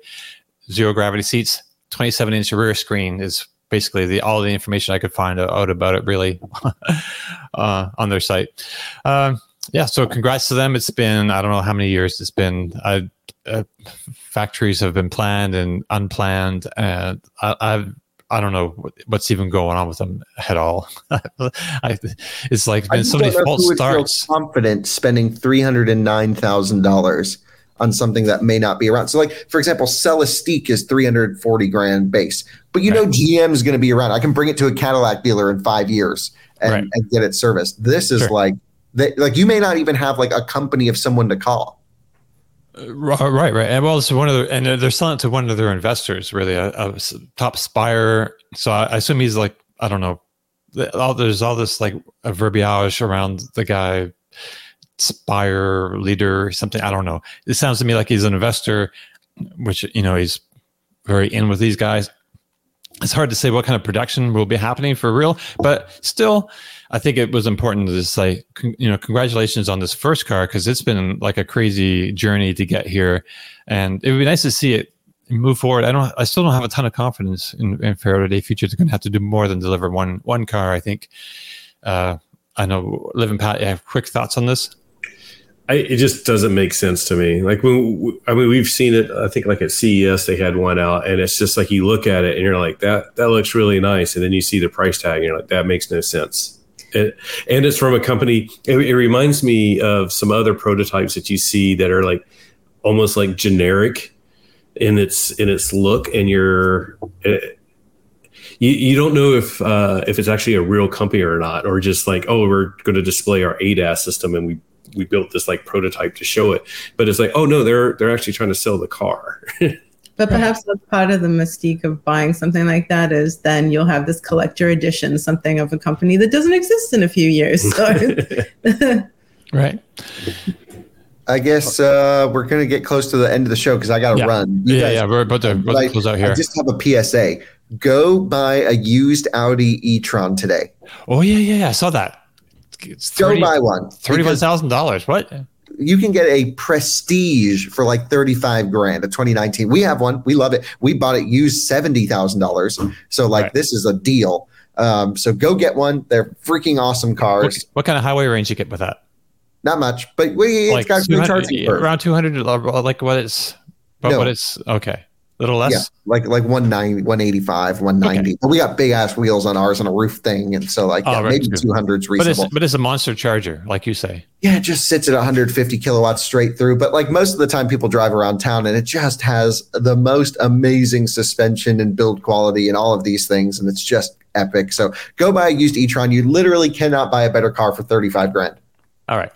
zero gravity seats, 27 inch rear screen is basically the all the information I could find out about it really uh, on their site. Um, yeah, so congrats to them. It's been I don't know how many years it's been. I, uh, factories have been planned and unplanned, and I, I've I don't know what's even going on with them at all. I, it's like been so many false starts. confident spending three hundred and nine thousand dollars on something that may not be around. So, like for example, Celestiq is three hundred forty grand base, but you right. know GM is going to be around. I can bring it to a Cadillac dealer in five years and, right. and get it serviced. This is sure. like that. Like you may not even have like a company of someone to call. Uh, right, right, and well, it's one of the, and they're selling it to one of their investors, really, a, a top Spire. So I, I, assume he's like, I don't know, all, there's all this like a verbiage around the guy, Spire leader, something. I don't know. It sounds to me like he's an investor, which you know he's very in with these guys. It's hard to say what kind of production will be happening for real, but still, I think it was important to say, you know, congratulations on this first car because it's been like a crazy journey to get here, and it would be nice to see it move forward. I don't, I still don't have a ton of confidence in, in Faraday Future. They're going to have to do more than deliver one one car. I think. Uh, I know, Liv and Pat, you have quick thoughts on this. I, it just doesn't make sense to me. Like when I mean, we've seen it. I think like at CES they had one out, and it's just like you look at it and you're like that that looks really nice, and then you see the price tag and you're like that makes no sense. It, and it's from a company. It, it, reminds me of some other prototypes that you see that are like almost like generic in its in its look, and you're. It, you, you don't know if uh, if it's actually a real company or not, or just like oh we're going to display our ADAS system and we we built this like prototype to show it but it's like oh no they're they're actually trying to sell the car but perhaps that's part of the mystique of buying something like that is then you'll have this collector edition something of a company that doesn't exist in a few years so. right I guess uh, we're going to get close to the end of the show because I got to yeah. run. You yeah, guys, yeah, we're about to, about to close out here. I just have a PSA. Go buy a used Audi e-tron today. Oh yeah, yeah, yeah. I saw that. It's 30, Go buy one. Thirty-one thousand dollars. What? You can get a Prestige for like thirty-five grand. A 2019. We have one. We love it. We bought it used seventy thousand dollars. So like right. this is a deal. Um, so go get one. They're freaking awesome cars. What, what, kind of highway range you get with that? Not much, but we like it's got good charging. Around two hundred. Like what it's. But no. what it's okay little less? Yeah, like like 190, 185, 190. Okay. But we got big ass wheels on ours and a roof thing. And so like oh, yeah, right, maybe 200 is reasonable. But it's, but it's a monster charger, like you say. Yeah, it just sits at 150 kilowatts straight through. But like most of the time people drive around town and it just has the most amazing suspension and build quality and all of these things. And it's just epic. So go buy a used e-tron. You literally cannot buy a better car for 35 grand. All right.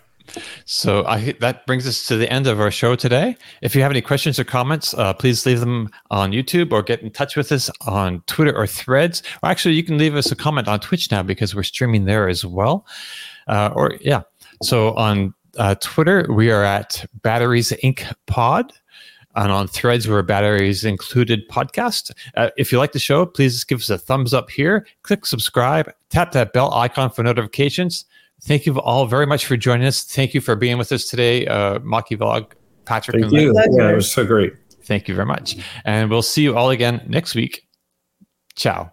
So I, that brings us to the end of our show today. If you have any questions or comments, uh, please leave them on YouTube or get in touch with us on Twitter or Threads. Or actually, you can leave us a comment on Twitch now because we're streaming there as well. Uh, or yeah, so on uh, Twitter we are at Batteries Inc. Pod. And on threads, we're Batteries Included podcast. Uh, if you like the show, please give us a thumbs up here. Click subscribe, tap that bell icon for notifications. Thank you all very much for joining us. Thank you for being with us today, uh, Mach-E Vlog, Patrick. Thank you. Yeah, it was so great. Thank you very much. And we'll see you all again next week. Ciao.